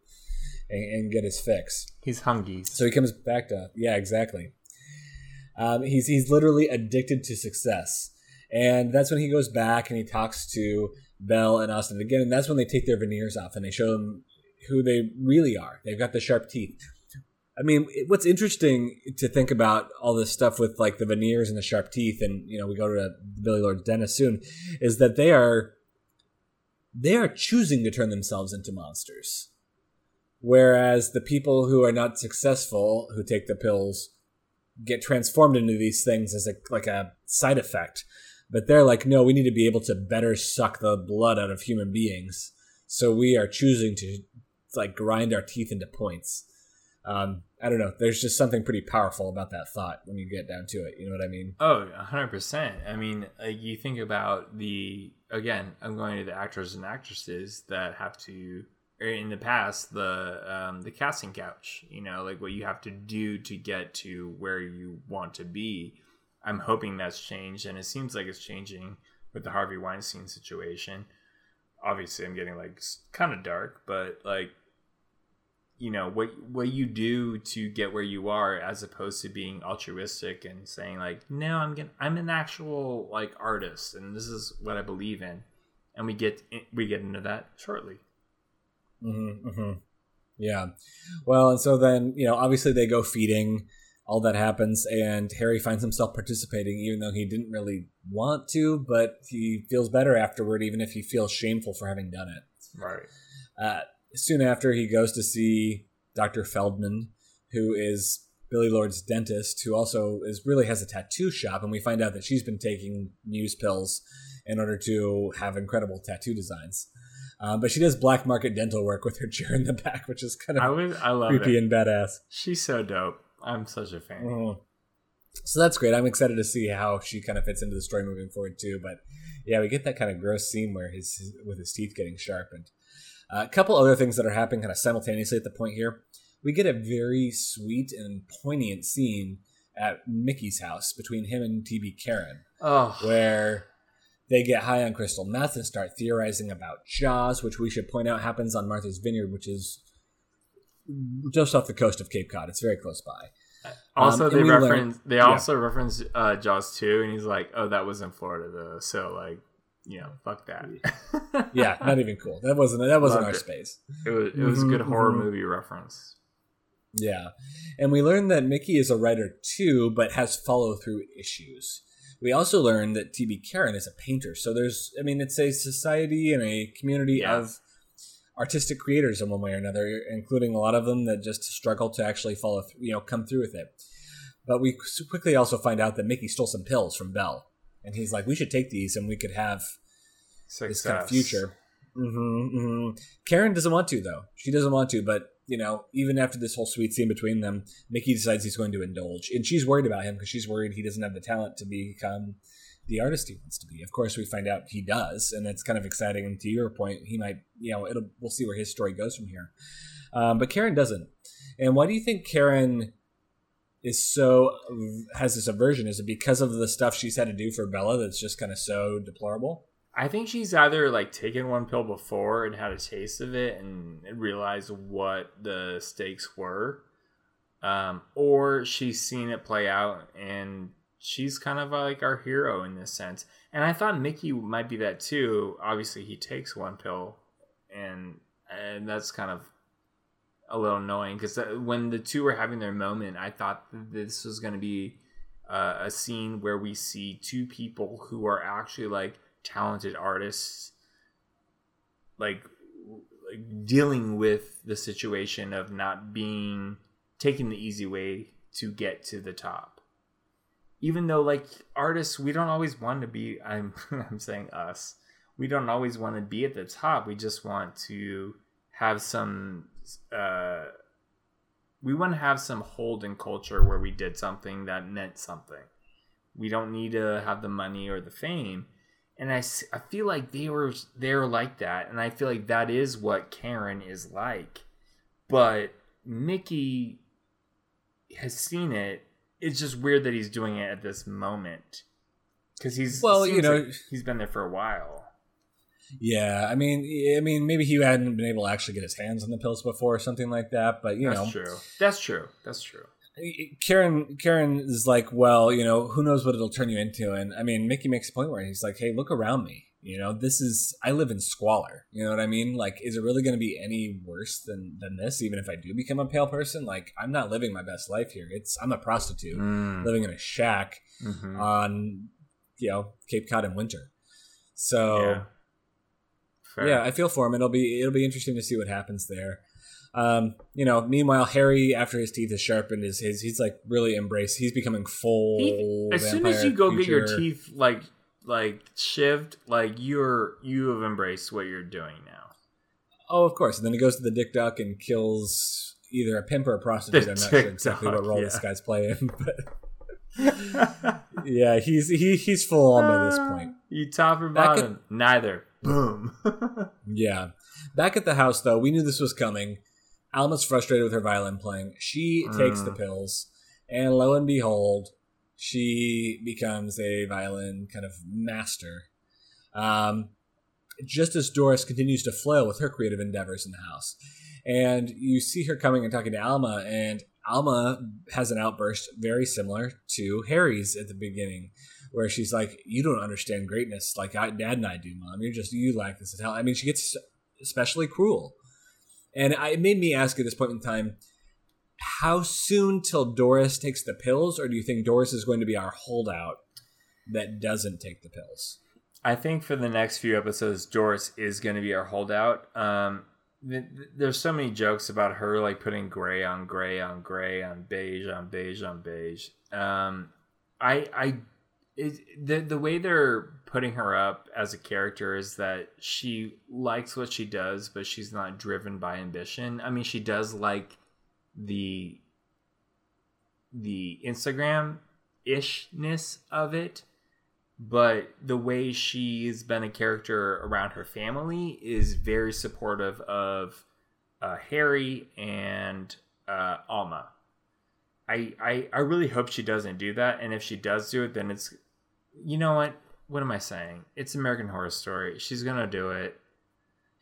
and, and, get his fix. He's hungry. So he comes back to yeah, exactly. Um, he's he's literally addicted to success. And that's when he goes back and he talks to Belle and Austin again. And that's when they take their veneers off and they show them who they really are. They've got the sharp teeth. I mean, what's interesting to think about all this stuff with like the veneers and the sharp teeth, and you know, we go to Billie Lourd's dentist soon, is that they are they are choosing to turn themselves into monsters, whereas the people who are not successful who take the pills get transformed into these things as a like a side effect. But they're like, no, we need to be able to better suck the blood out of human beings. So we are choosing to like grind our teeth into points. Um, I don't know. There's just something pretty powerful about that thought when you get down to it. You know what I mean? Oh, 100%. I mean, like, you think about the, again, I'm going to the actors and actresses that have to, or in the past, the um, the casting couch, you know, like what you have to do to get to where you want to be. I'm hoping that's changed, and it seems like it's changing with the Harvey Weinstein situation. Obviously, I'm getting like kind of dark, but like you know what what you do to get where you are as opposed to being altruistic and saying like no i'm getting, i'm an actual like artist and this is what i believe in and we get we get into that shortly mm-hmm, mm-hmm. yeah well and so then you know obviously they go feeding all that happens and harry finds himself participating even though he didn't really want to but he feels better afterward even if he feels shameful for having done it right uh, soon after, he goes to see Dr. Feldman, who is Billie Lourd's dentist, who also is really has a tattoo shop, and we find out that she's been taking Muse pills in order to have incredible tattoo designs. Um, but she does black market dental work with her chair in the back, which is kind of I, was, I love creepy it. and badass. She's so dope. I'm such a fan. Mm-hmm. So that's great. I'm excited to see how she kind of fits into the story moving forward too. But yeah, we get that kind of gross scene where his, his with his teeth getting sharpened. Uh, a couple other things that are happening kind of simultaneously at the point here. We get a very sweet and poignant scene at Mickey's house between him and TB Karen, oh. where they get high on crystal meth and start theorizing about Jaws, which we should point out happens on Martha's Vineyard, which is just off the coast of Cape Cod. It's very close by. Also, um, they reference learn, they yeah. also reference uh, Jaws two, and he's like, "Oh, that was in Florida, though." So like, you know, fuck that. yeah, not even cool. That wasn't that wasn't Loved our it. space. It was it was mm-hmm, a good horror mm-hmm. movie reference. Yeah, and we learned that Mickey is a writer too, but has follow through issues. We also learned that TB Karen is a painter. So there's, I mean, it's a society and a community yeah. of artistic creators in one way or another, including a lot of them that just struggle to actually follow, through, you know, come through with it. But we quickly also find out that Mickey stole some pills from Belle and he's like, "We should take these, and we could have Success. this kind of future." Mm-hmm, mm-hmm. Karen doesn't want to, though. She doesn't want to, but you know, even after this whole sweet scene between them, Mickey decides he's going to indulge, and she's worried about him because she's worried he doesn't have the talent to become the artist he wants to be. Of course, we find out he does, and it's kind of exciting. And to your point, he might, you know, it'll we'll see where his story goes from here. Um, but Karen doesn't. And why do you think Karen is so has this aversion? Is it because of the stuff she's had to do for Bella that's just kind of so deplorable? I think she's either like taken one pill before and had a taste of it and realized what the stakes were, um, or she's seen it play out and she's kind of like our hero in this sense. And I thought Mickey might be that too. Obviously, he takes one pill, and and that's kind of a little annoying because when the two were having their moment, I thought this was going to be uh, a scene where we see two people who are actually like talented artists, like like dealing with the situation of not being taking the easy way to get to the top. Even though like artists, we don't always want to be. I'm I'm saying us. We don't always want to be at the top. We just want to have some uh, we want to have some hold in culture where we did something that meant something. We don't need to have the money or the fame. And I, I feel like they were they're like that, and I feel like that is what Karen is like. But Mickey has seen it. It's just weird that he's doing it at this moment because he's well, you know, like he's been there for a while. Yeah, I mean, I mean, maybe he hadn't been able to actually get his hands on the pills before or something like that. But you That's know, true. That's true. That's true. Karen, Karen is like, well, you know, who knows what it'll turn you into? And I mean, Mickey makes a point where he's like, hey, look around me. You know, this is I live in squalor. You know what I mean? Like, is it really going to be any worse than than this? Even if I do become a pale person, like, I'm not living my best life here. It's I'm a prostitute mm. living in a shack mm-hmm. on, you know, Cape Cod in winter. So. Yeah Yeah, I feel for him. It'll be it'll be interesting to see what happens there. Um, you know, meanwhile, Harry, after his teeth is sharpened, is his he's like really embraced. He's becoming full. He, as soon as you go get your teeth like like shift like you're you have embraced what you're doing now. Oh, of course. And then he goes to the Dick Dock and kills either a pimp or a prostitute. The I'm not sure exactly duck, what role yeah. this guy's playing, but yeah, he's he he's full on by this point. You top or bottom? At, Neither. Boom. yeah. Back at the house, though, we knew this was coming. Alma's frustrated with her violin playing. She takes the mm. pills, and lo and behold, she becomes a violin kind of master. Um, just as Doris continues to flail with her creative endeavors in the house. And you see her coming and talking to Alma, and Alma has an outburst very similar to Harry's at the beginning, where she's like, "You don't understand greatness like I, Dad and I do, Mom. You're just you like this as hell." I mean, she gets especially cruel, and I, it made me ask at this point in time, how soon till Doris takes the pills, or do you think Doris is going to be our holdout that doesn't take the pills? I think for the next few episodes, Doris is going to be our holdout. Um, th- th- there's so many jokes about her like putting gray on gray on gray on beige on beige on beige. Um, I I it, the the way they're putting her up as a character is that she likes what she does, but she's not driven by ambition. I mean, she does like the the Instagram ishness of it, but the way she's been a character around her family is very supportive of uh, Harry and uh, Alma. I, I I really hope she doesn't do that, and if she does do it, then it's you know what? What am I saying? It's American Horror Story. She's gonna do it.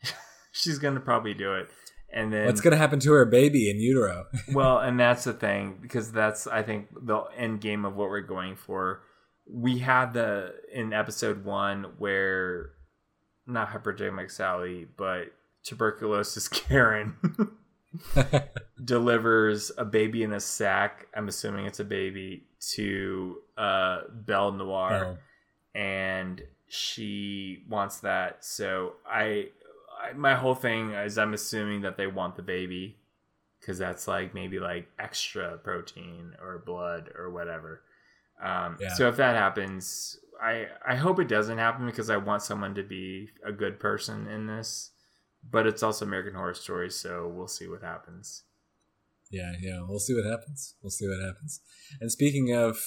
She's gonna probably do it. And then what's gonna happen to her baby in utero? well, and that's the thing because that's I think the end game of what we're going for. We had the in episode one where not hypodermic Sally, but tuberculosis Karen delivers a baby in a sack. I'm assuming it's a baby to uh, Belle Noir, oh. and she wants that. So I, I, my whole thing is I'm assuming that they want the baby because that's like maybe like extra protein or blood or whatever. Um, yeah. So if that happens, I I hope it doesn't happen because I want someone to be a good person in this. But it's also American Horror Story, so we'll see what happens. Yeah, yeah, we'll see what happens. We'll see what happens. And speaking of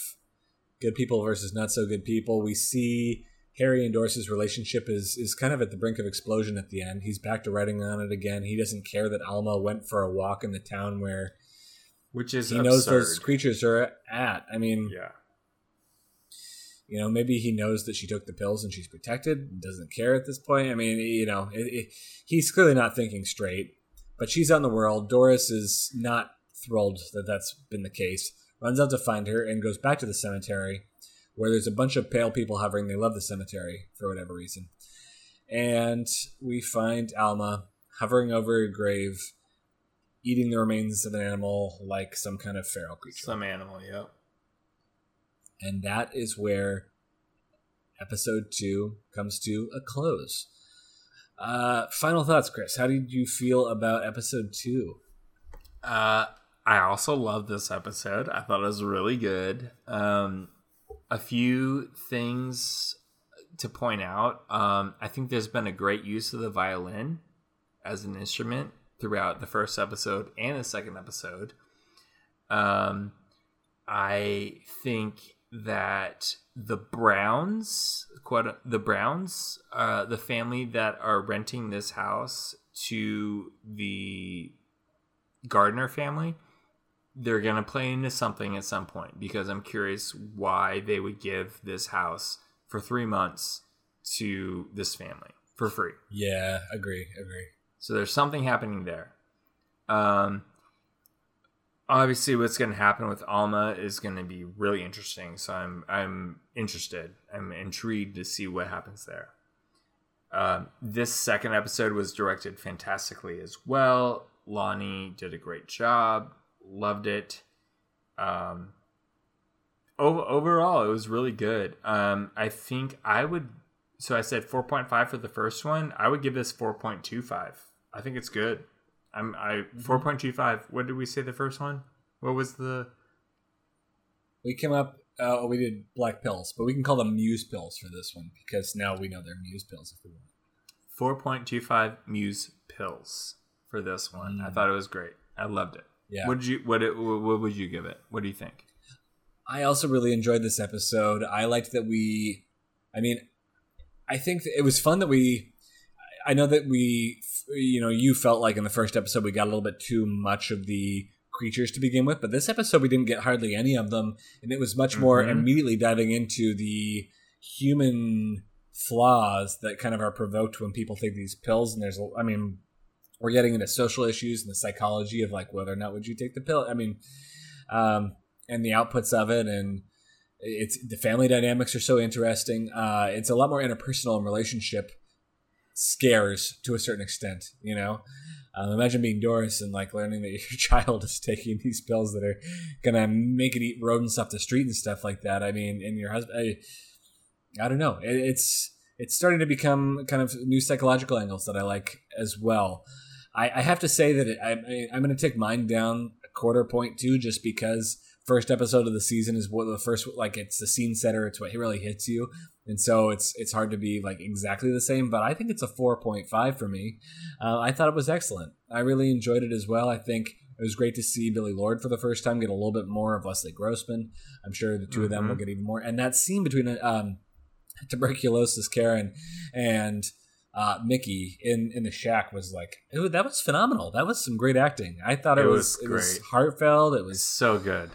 good people versus not so good people, we see Harry and Doris's relationship is is kind of at the brink of explosion at the end. He's back to writing on it again. He doesn't care that Alma went for a walk in the town where which is he absurd. knows those creatures are at. I mean, yeah. You know, maybe he knows that she took the pills and she's protected, doesn't care at this point. I mean, you know, it, it, he's clearly not thinking straight but she's on the world. Doris is not thrilled that that's been the case. Runs out to find her and goes back to the cemetery where there's a bunch of pale people hovering. They love the cemetery for whatever reason. And we find Alma hovering over a grave, eating the remains of an animal like some kind of feral creature. Some animal, yep. And that is where episode two comes to a close. Uh, final thoughts, Chris. How did you feel about episode two? Uh, I also love this episode. I thought it was really good. Um, a few things to point out. Um, I think there's been a great use of the violin as an instrument throughout the first episode and the second episode. Um, I think that the Browns, quote the Browns, uh, the family that are renting this house to the Gardner family, they're gonna play into something at some point because I'm curious why they would give this house for three months to this family for free. Yeah, agree, agree. So there's something happening there. Um, obviously what's going to happen with Alma is going to be really interesting. So I'm I'm interested. I'm intrigued to see what happens there. Uh, this second episode was directed fantastically as well. Loni did a great job. Loved it. Um, over, overall, it was really good. Um, I think I would. So I said 4.5 for the first one. I would give this 4.25. I think it's good. I'm I mm-hmm. four point two five. What did we say the first one? What was the? We came up. Uh, we did black pills, but we can call them Muse pills for this one because now we know they're Muse pills if we want. Four point two five Muse pills for this one. Mm. I thought it was great. I loved it. Yeah. What did you what it, what would you give it? What do you think? I also really enjoyed this episode. I liked that we. I mean, I think it was fun that we. I know that we you know, you felt like in the first episode we got a little bit too much of the creatures to begin with, but this episode we didn't get hardly any of them, and it was much more mm-hmm. immediately diving into the human flaws that kind of are provoked when people take these pills. And there's, I mean, we're getting into social issues and the psychology of like whether or not would you take the pill. I mean, um, and the outputs of it, and it's the family dynamics are so interesting. Uh, it's a lot more interpersonal and relationship scares to a certain extent, you know. Um, imagine being Doris and like learning that your child is taking these pills that are gonna make it eat rodents off the street and stuff like that. I mean, and your husband, I, I don't know. It, it's it's starting to become kind of new psychological angles that I like as well. I, I have to say that it, I, I'm going to take mine down a quarter point too, just because first episode of the season is what the first like it's the scene setter. It's what really hits you, and so it's it's hard to be like exactly the same. But I think it's a four point five for me. Uh, I thought it was excellent. I really enjoyed it as well. I think it was great to see Billie Lourd for the first time get a little bit more of Leslie Grossman. I'm sure the 2 mm-hmm. of them will mm-hmm. get even more. And that scene between um, tuberculosis Karen and uh, Mickey in in the shack was like that was phenomenal. That was some great acting. I thought it, it was, was it was heartfelt. It was so good.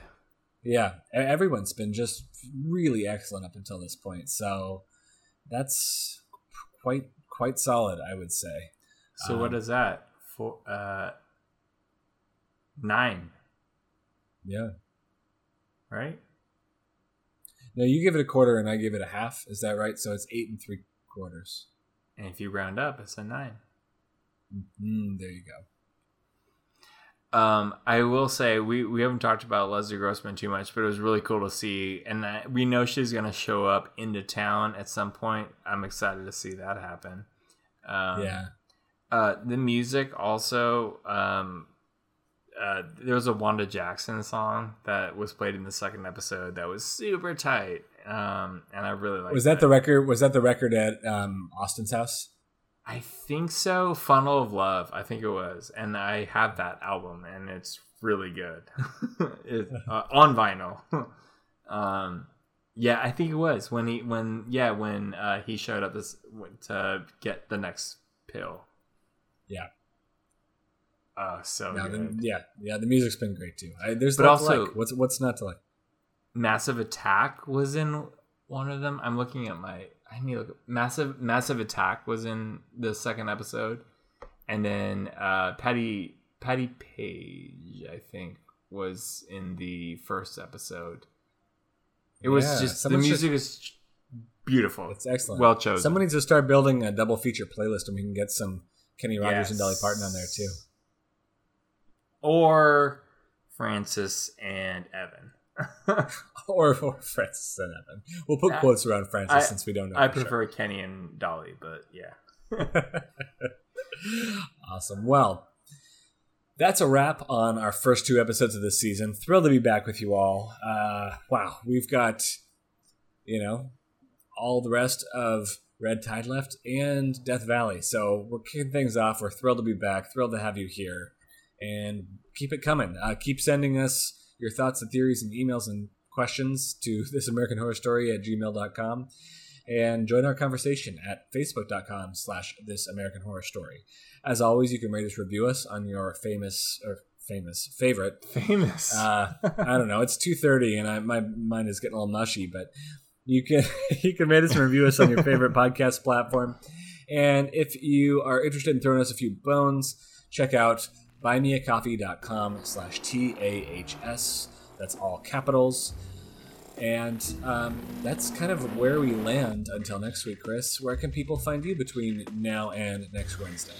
Yeah, everyone's been just really excellent up until this point. So that's quite quite solid, I would say. So um, what is that? For uh nine. Yeah. Right? Now you give it a quarter and I give it a half. Is that right? So it's eight and three quarters. And if you round up, it's a 9 mm-hmm, there you go. Um, I will say we, we haven't talked about Leslie Grossman too much, but it was really cool to see, and I, we know she's going to show up into town at some point. I'm excited to see that happen. Um, yeah. Uh, the music also um, uh, there was a Wanda Jackson song that was played in the second episode that was super tight, um, and I really like. Was that, that, the record? Was that the record at um, Austin's house? I think so. Funnel of Love, I think it was, and I have that album, and it's really good it, uh, on vinyl. um, yeah, I think it was when he when yeah when uh, he showed up this to get the next pill. Yeah. Oh, so the, yeah, yeah. The music's been great too. I, there's but also like. what's what's not to like. Massive Attack was in one of them. I'm looking at my. I need to look. Massive Massive Attack was in the second episode, and then uh, Patti Patti Page, I think, was in the first episode. It was yeah, just the music is beautiful. It's excellent. Well chosen. Someone needs to start building a double feature playlist, and we can get some Kenny Rogers yes. and Dolly Parton on there too or Frances and Evan. Or, or Frances and Evan. We'll put quotes around Frances I, since we don't know. I prefer sure. Kenny and Dolly, but yeah. awesome. Well, that's a wrap on our first two episodes of this season. Thrilled to be back with you all. Uh, wow, we've got, you know, all the rest of Red Tide left and Death Valley. So we're kicking things off. We're thrilled to be back. Thrilled to have you here and keep it coming. Uh, keep sending us your thoughts and theories and emails and questions to this American Horror Story at gmail.com and join our conversation at facebook.com slash this American Horror Story. As always, you can rate us, review us on your famous or famous favorite. Famous. Uh, I don't know. It's 2.30 and I, my mind is getting a little mushy, but you can, you can rate us and review us on your favorite podcast platform. And if you are interested in throwing us a few bones, check out buymeacoffee.com slash T-A-H-S. That's all capitals. And um, that's kind of where we land until next week, Chris. Where can people find you between now and next Wednesday?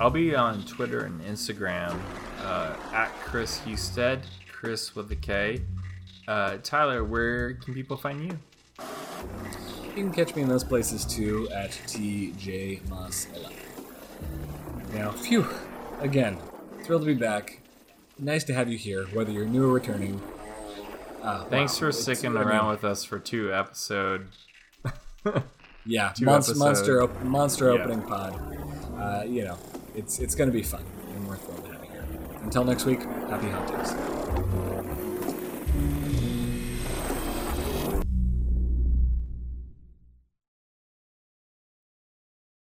I'll be on Twitter and Instagram uh, at Chris Husted, Chris with a K. Uh, Tyler, where can people find you? You can catch me in those places too at TJ Moss 11. Now, phew, again, thrilled to be back. Nice to have you here, whether you're new or returning. Uh, Thanks wow, for sticking around with us for two episode. yeah, two monster monster, op- monster yeah. opening pod. Uh, you know, it's it's going to be fun, and we're thrilled to have you here. Until next week, happy huntings.